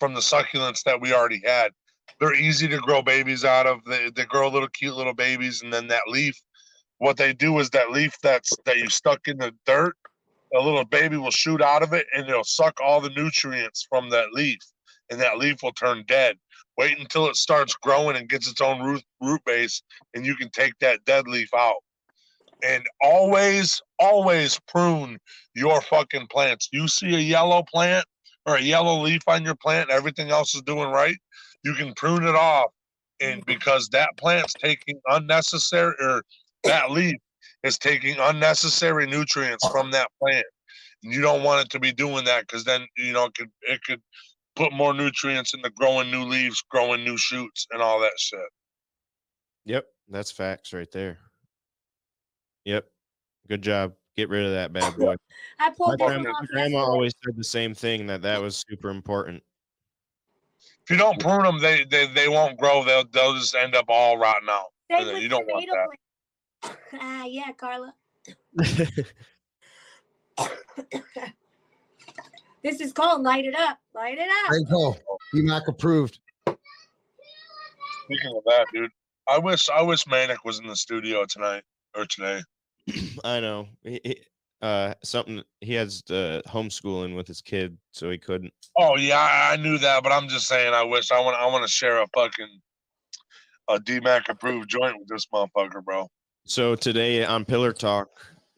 from the succulents that we already had. They're easy to grow babies out of. They, they grow little cute little babies, and then that leaf what they do is that leaf that's that you stuck in the dirt, a little baby will shoot out of it and it'll suck all the nutrients from that leaf. and that leaf will turn dead. Wait until it starts growing and gets its own root root base, and you can take that dead leaf out. And always, always prune your fucking plants. You see a yellow plant or a yellow leaf on your plant, everything else is doing right. You can prune it off, and mm-hmm. because that plant's taking unnecessary or that leaf is taking unnecessary nutrients oh. from that plant. And you don't want it to be doing that because then you know it could it could put more nutrients into growing new leaves, growing new shoots, and all that shit. Yep, that's facts right there. Yep, good job. Get rid of that bad boy. I My pulled this one grandma, off my grandma always said the same thing that that was super important. If you don't prune them, they they, they won't grow. They'll they'll just end up all rotten out. Same and then with you don't want that. plants. Ah, yeah, Carla. This is called light it up. Light it up. Thank you. BMAC approved. Speaking of that, dude, I wish I wish Manic was in the studio tonight or today. I know. He, he- uh, something he has uh, homeschooling with his kid, so he couldn't. Oh yeah, I, I knew that, but I'm just saying I wish I want I want to share a fucking a DMAC approved joint with this motherfucker, bro. So today on Pillar Talk,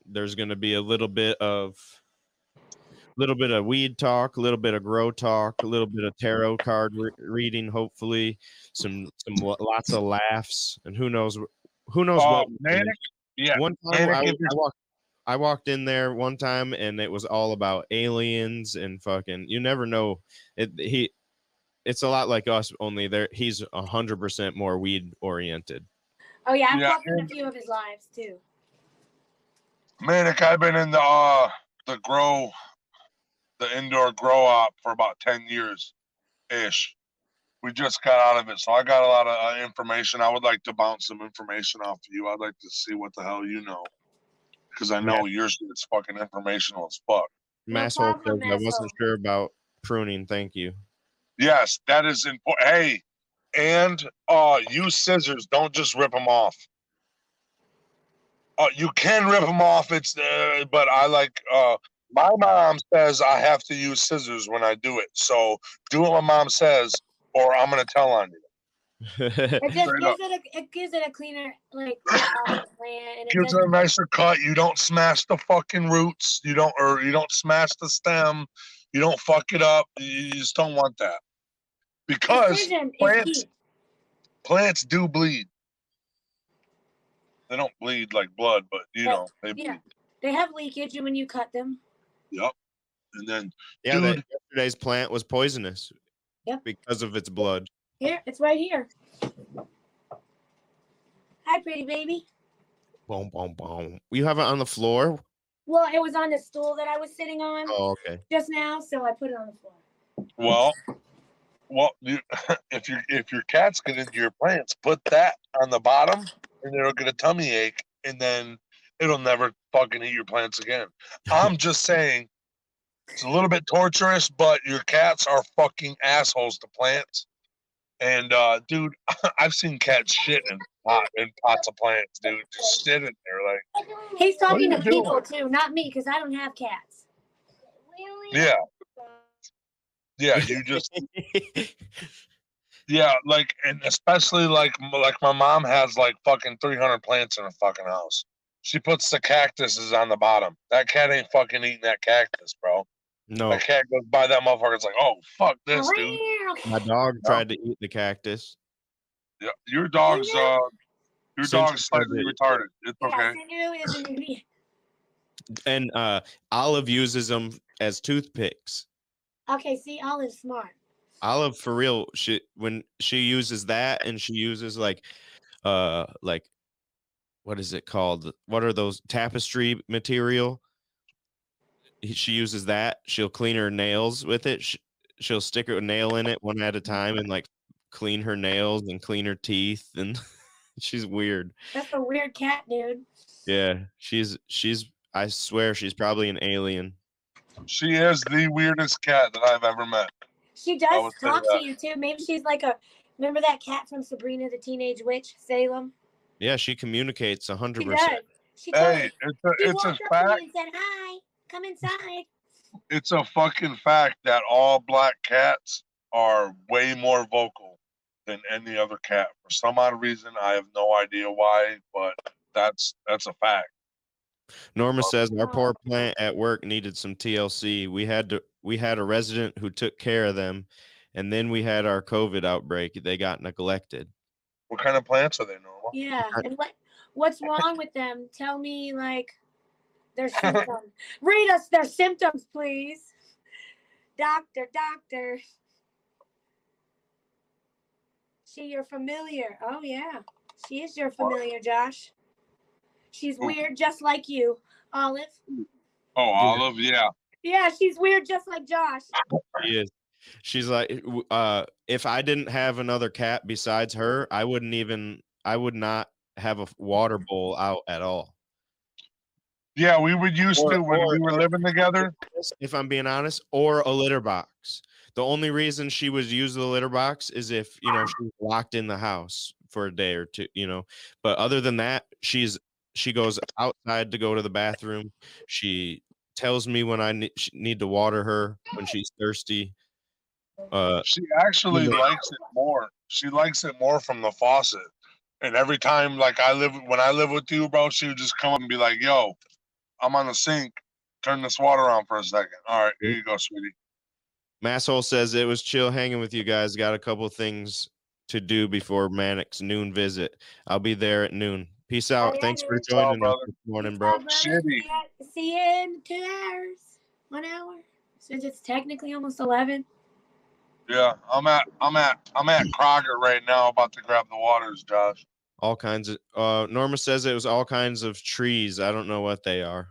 there's going to be a little bit of, little bit of weed talk, a little bit of grow talk, a little bit of tarot card re- reading. Hopefully, some some lots of laughs, and who knows, who knows Uh, what. Manic, yeah, One time I, I you're- walked, I walked in there one time, and it was all about aliens and fucking. You never know. It he, it's a lot like us, only there he's a hundred percent more weed oriented. Oh yeah, I've Yeah, walked in a few of his lives too. Manic, I've been in the uh the grow, the indoor grow op for about ten years, ish. We just got out of it, so I got a lot of uh, information. I would like to bounce some information off of you. I'd like to see what the hell you know, because I know your shit's fucking informational as fuck. No Masshole problem, I wasn't Masshole. sure about pruning. Thank you. Yes, that is important. Hey, and uh, use scissors. Don't just rip them off. Uh, you can rip them off. It's uh, but I like. Uh, my mom says I have to use scissors when I do it. So do what my mom says, or I'm gonna tell on you. It just gives it a it gives it a cleaner like uh, cut off the plant it Gives it a nicer cut. You don't smash the fucking roots. You don't, or you don't smash the stem. You don't fuck it up. You you just don't want that because plants- plants do bleed. They don't bleed like blood, but you But, know they bleed. yeah. They have leakage when you cut them. Yep. And then yeah, Dude. yesterday's plant was poisonous. Yep. Because of its blood. Here, it's right here. Hi, pretty baby. Boom, boom, boom. You have it on the floor? Well, it was on the stool that I was sitting on Oh, okay. just now, so I put it on the floor. well, well, you, if your if your cats get into your plants, put that on the bottom, and it'll get a tummy ache, and then it'll never fucking eat your plants again. I'm just saying, it's a little bit torturous, but your cats are fucking assholes to plants. And uh, dude, I've seen cats shit in pot in pots of plants, dude. Just sit in there like. He's talking to you people too, not me, because I don't have cats. Yeah. Yeah, you just yeah, like and especially like like my mom has like fucking 300 plants in her fucking house. She puts the cactuses on the bottom. That cat ain't fucking eating that cactus, bro. No, That cat goes by that motherfucker. It's like, oh fuck this, dude. my dog tried to eat the cactus. Yeah, your dog's uh, your Since dog's slightly it- retarded. It's okay. Sanu is an idiot. And uh Olive uses them as toothpicks. Okay, see, Olive's smart. Olive for real, she when she uses that and she uses like uh like what is it called? What are those tapestry material? He- She uses that. She'll clean her nails with it. Sh- She'll stick a nail in it one at a time and like clean her nails and clean her teeth and she's weird. That's a weird cat, dude. Yeah, she's she's I swear she's probably an alien. She is the weirdest cat that I've ever met. She does talk to you too. Maybe she's like a. Remember that cat from Sabrina the Teenage Witch, Salem? Yeah, she communicates a hundred She percent. does. She told Hey, it's a She it's a walked fact. and said, "Hi, come inside." It's a fucking fact that all black cats are way more vocal than any other cat. For some odd reason, I have no idea why, but that's that's a fact. Norma says our poor plant at work needed some TLC. We had to we had a resident who took care of them, and then we had our COVID outbreak. They got neglected. What kind of plants are they, Norma? Yeah. And what what's wrong with them? Tell me like their symptoms. Read us their symptoms, please. Doctor, doctor. She your familiar. Oh yeah. She is your familiar, Josh. She's weird just like you, Olive. Oh, Olive, yeah. Yeah, she's weird just like Josh. She is. She's like, uh, if I didn't have another cat besides her, I wouldn't even. I would not have a water bowl out at all. Yeah, we would used Or- to when we were living together. If I'm being honest, or a litter box. The only reason she was used the litter box is if you know she's locked in the house for a day or two. You know, but other than that, she's she goes outside to go to the bathroom. She tells me when I need, need to water her when she's thirsty. Uh, She actually Yeah. likes it more. She likes it more from the faucet. And every time, like I live when I live with you, bro, she would just come up and be like, "Yo, I'm on the sink. Turn this water on for a second. All right, here you go, sweetie." Masshole says it was chill hanging with you guys. Got a couple things to do before Manic's noon visit. I'll be there at noon. Peace oh, out. yeah, Thanks for dude. Ciao, joining us brother. this morning, bro. out. Shitty. See See you in two hours. One hour. Since it's technically almost eleven. Yeah, I'm at I'm at I'm at Kroger right now, about to grab the waters, Josh. All kinds of. Uh, Norma says it was all kinds of trees. I don't know what they are.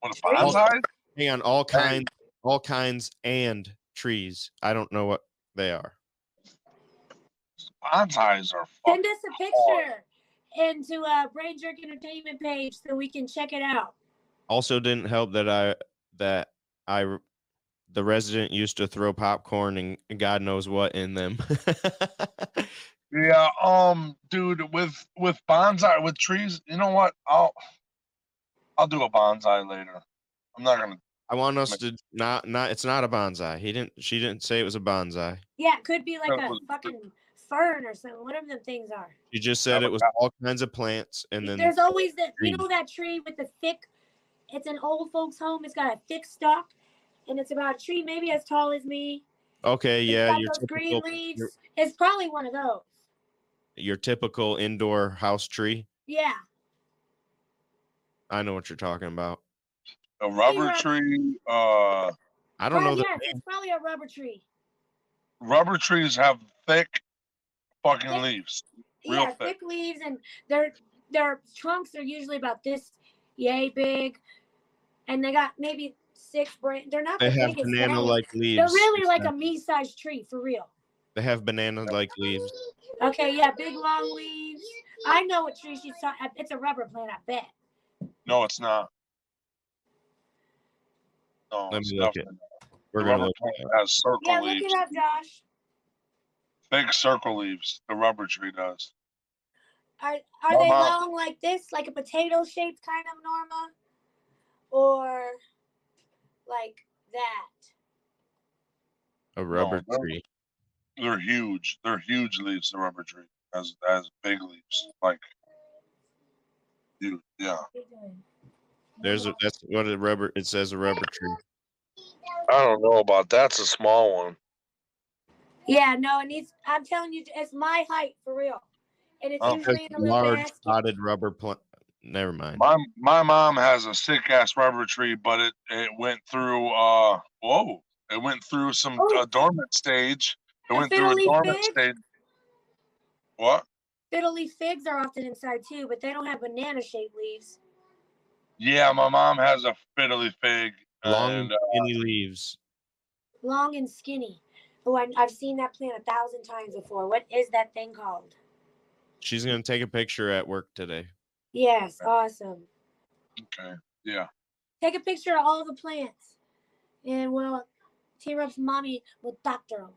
What a Trees? bonsai? Hang on, all kinds, all kinds and trees. I don't know what they are. Bonsais are Send us a picture into a Brain Jerk Entertainment page so we can check it out. Also, didn't help that I that i the resident used to throw popcorn and God knows what in them. Yeah, um, dude, with with bonsai with trees, you know what? I'll I'll do a bonsai later. I'm not gonna. I want us to not not. It's not a bonsai. He didn't. She didn't say it was a bonsai. Yeah, it could be like a fucking fern or something, whatever them things are. She just said it was all kinds of plants, and then There's always that you know that tree with the thick it's an old folks home, it's got a thick stalk and it's about a tree maybe as tall as me. okay, It's yeah, got your those green typical leaves. your, It's probably one of those. Your typical indoor house tree. Yeah. I know what you're talking about. A rubber Yeah. tree. Uh, I don't know the yes, it's probably a rubber tree. rubber trees have thick fucking Thick. leaves. Real yeah, thick. thick leaves and their their trunks are usually about this yay big. And they got maybe six branch. They're not They the have biggest banana like leaves. They're really like a me-sized tree for real. They have banana like leaves. Okay, yeah, big long leaves. I know what tree she's talking. It's a rubber plant, I bet. No, it's not. No, Let me look it. We're gonna rubber look. plant it has circle Yeah, look leaves. it up, Josh. Thick circle leaves. The rubber tree does. Are are Well, they long like this, like a potato shaped kind of Norma, or like that? A rubber no. tree. They're huge. They're huge leaves. The rubber tree as has big leaves. Like, dude, yeah. There's a, that's what a rubber. It says a rubber tree. I don't know about that's a small one. Yeah, no, it needs. I'm telling you, it's my height for real, and it's Oh, usually in a little Large basket. spotted rubber plant. Never mind. My my mom has a sick ass rubber tree, but it it went through uh whoa, it went through some Oh. a dormant stage. It A went through a fiddly dormant fig? stage. What? Fiddle leaf figs are often inside too, but they don't have banana shaped leaves. Yeah, my mom has a fiddly fig. Long and, uh, skinny leaves. Long and skinny. Oh, I, I've seen that plant a thousand times before. What is that thing called? She's gonna take a picture at work today. Yes, awesome. okay, yeah. Take a picture of all the plants, and we'll tear up mommy will doctor them.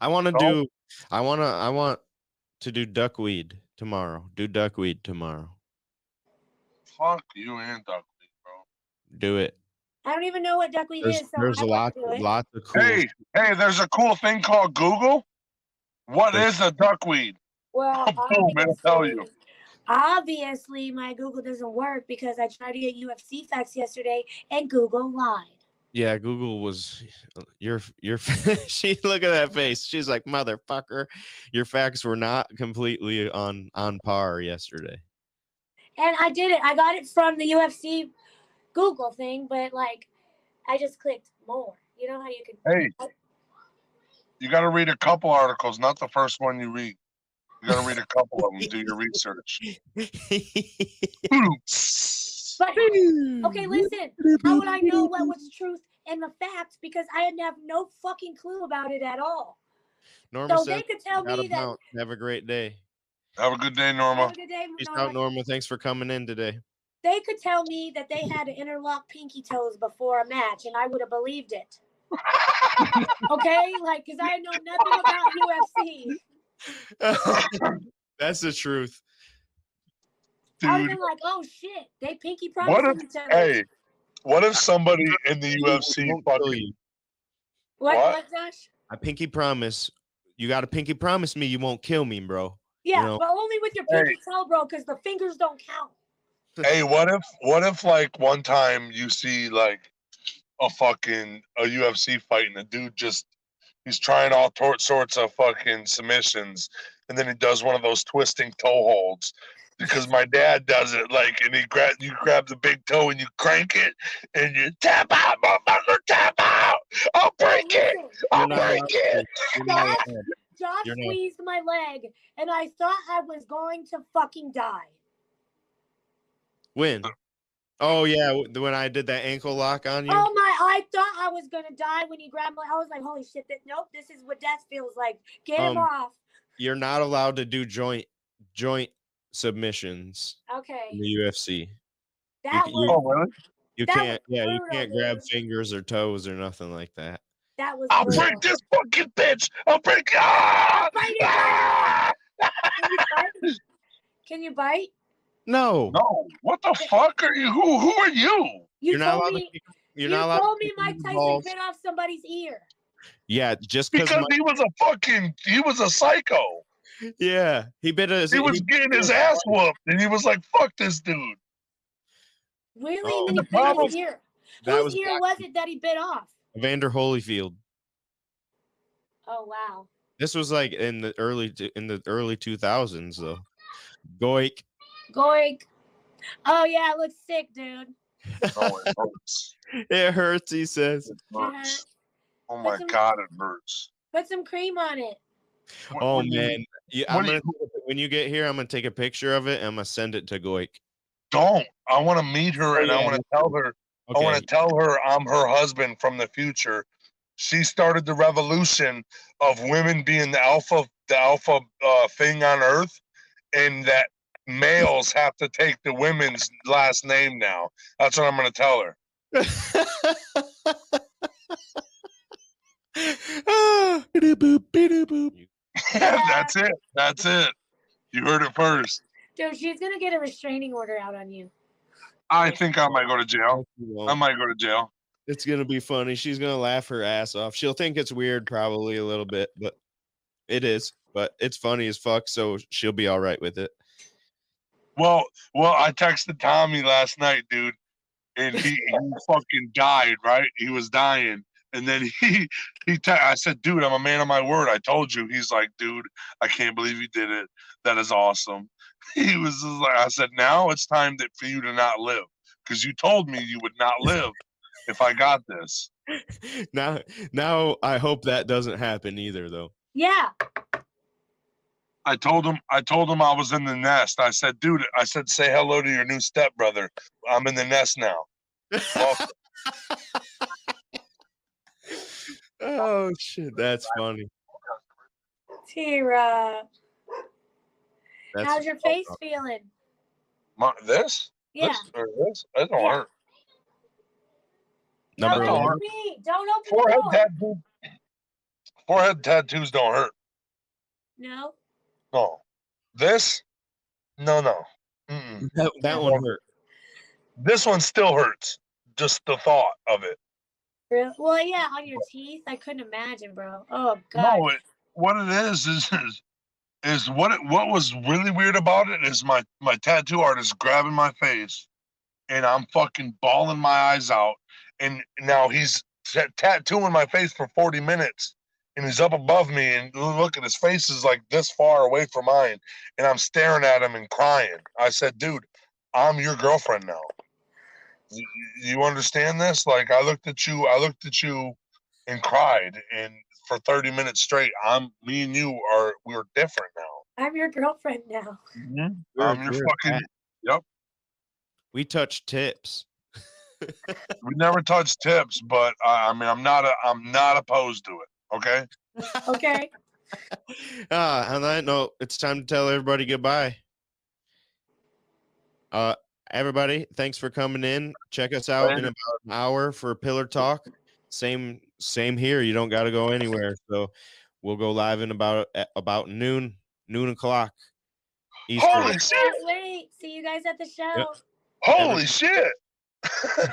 I want to Oh. do. I want to. I want to do duckweed tomorrow. Do duckweed tomorrow. Fuck you and duckweed, bro. Do it. I don't even know what duckweed There's, is. So there's I a lot, won't lots of cool. Hey, hey, there's a cool thing called Google. What There's- is a duckweed? Well, Boom, it'll tell you. obviously- Obviously, my Google doesn't work because I tried to get UFC facts yesterday and Google lied. Yeah, Google was uh, your your. she look at that face. She's like, "Motherfucker, your facts were not completely on on par yesterday." And I did it. I got it from the UFC Google thing, but like, I just clicked more. You know how you could. Hey, you got to read a couple articles, not the first one you read. You got to read a couple of them. Do your research. But okay, listen. How would I know what was truth and the facts because I had have no fucking clue about it at all. Norma So says, they could tell me that. bounce. Have a great day." Have a good day, Norma. Have a good day, Peace Norma. out, Norma. Thanks for coming in today. They could tell me that they had to interlock pinky toes before a match, and I would have believed it. okay, like because I know nothing about UFC. That's the truth. I would have been like, oh shit, they pinky What if- each other. hey, what if somebody in the UFC fucking what, what? what, Josh? I pinky promise. You got to pinky promise me you won't kill me, bro. Yeah, know- but only with your pinky toe, bro, because the fingers don't count. Hey, what if what if like one time you see like a fucking a UFC fight and the dude just he's trying all tor- sorts of fucking submissions and then he does one of those twisting toe holds because my dad does it like and he grab you grab the big toe and you crank it and you tap out motherfucker tap out I'll break it I'll You're break it to. You're not allowed to. Josh squeezed my leg, and I thought I was going to fucking die. When? Oh yeah, when I did that ankle lock on you. Oh my! I thought I was gonna die when he grabbed my. I was like, "Holy shit! That, nope, this is what death feels like. Get him Um, off." You're not allowed to do joint joint submissions Okay, in the UFC. that you- was oh really You That can't. Yeah, you can't grab dude. fingers or toes or nothing like that. that was. I'll brutal. break this fucking bitch I'll break ah! It, Ah! Can you bite? Can you bite? No, No, what the fuck are you? Who who are you? You you're not told allowed me. to. You're you not allowed. told me kick Mike Tyson balls. bit off somebody's ear. Yeah, just because. Because he was a fucking he was a psycho. Yeah, he bit his. He was getting his ass whooped, and he was like, "Fuck this dude." Really? Oh. And And the problem- ear. That Whose was ear was it that he bit off? Vander Holyfield. Oh wow. This was like in the early in the early 2000s though. Goik. Goik. Oh yeah, it looks sick, dude. Oh, it hurts. It hurts, he says. It hurts. Oh my Listen- god, it hurts. Put some cream on it. What- Oh what man, you, what gonna, when you get here, I'm gonna take a picture of it. and I'm gonna send it to Goik. Don't. I want to meet her, Oh, and I want to tell her. I want to tell her I'm her husband from the future. She started the revolution of women being the alpha, the alpha uh, thing on Earth, and that males have to take the women's last name now. That's what I'm going to tell her. Ah, biddy-boop, biddy-boop. That's it. That's it. You heard it first. Dude, she's gonna get a restraining order out on you. I think I might go to jail. I might go to jail. It's gonna be funny. She's gonna laugh her ass off. She'll think it's weird, probably a little bit, but it is. But it's funny as fuck, so she'll be all right with it. Well, well, I texted Tommy last night, dude, and he, he fucking died. Right, he was dying, and then he he. Te- I said, dude, I'm a man of my word. I told you. He's like, dude, I can't believe you did it. That is awesome. He was just like, I said, now it's time that for you to not live because you told me you would not live if I got this. now, now I hope that doesn't happen either, though. Yeah. I told him I told him I was in the nest. I said, dude, I said, say hello to your new stepbrother. I'm in the nest now. Welcome. Oh shit, that's funny. Tira. That's How's your face feeling? My, this? Yeah. This or this? That don't Yeah. hurt. number Don't one. look me. Don't open Forehead the door. tattoo. Forehead tattoos don't hurt. No. No. This? No, no. Mm-mm. That, that one hurt. This one still hurts. just the thought of it. Really? Well, yeah, on your teeth. I couldn't imagine, bro. Oh god. No, it, what it is is is, is what it, what was really weird about it is my my tattoo artist grabbing my face, and I'm fucking bawling my eyes out, and now he's t- tattooing my face for 40 minutes, and he's up above me, and look at his face is like this far away from mine, and I'm staring at him and crying. I said, dude, I'm your girlfriend now. You, you understand this? Like I looked at you, I looked at you and cried and for 30 minutes straight, I'm me and you are we're different now. I'm your girlfriend now. I'm your fucking yep. We touch tips. We never touched tips, but I I mean I'm not a I'm not opposed to it. Okay. Okay. Ah, on that note, it's time to tell everybody goodbye. Uh, everybody, thanks for coming in. Check us out in about an hour for Pillar Talk. Same, same here. You don't got to go anywhere. So we'll go live in about about noon, noon o'clock. Eastern. Holy shit! Wait. See you guys at the show. Holy shit!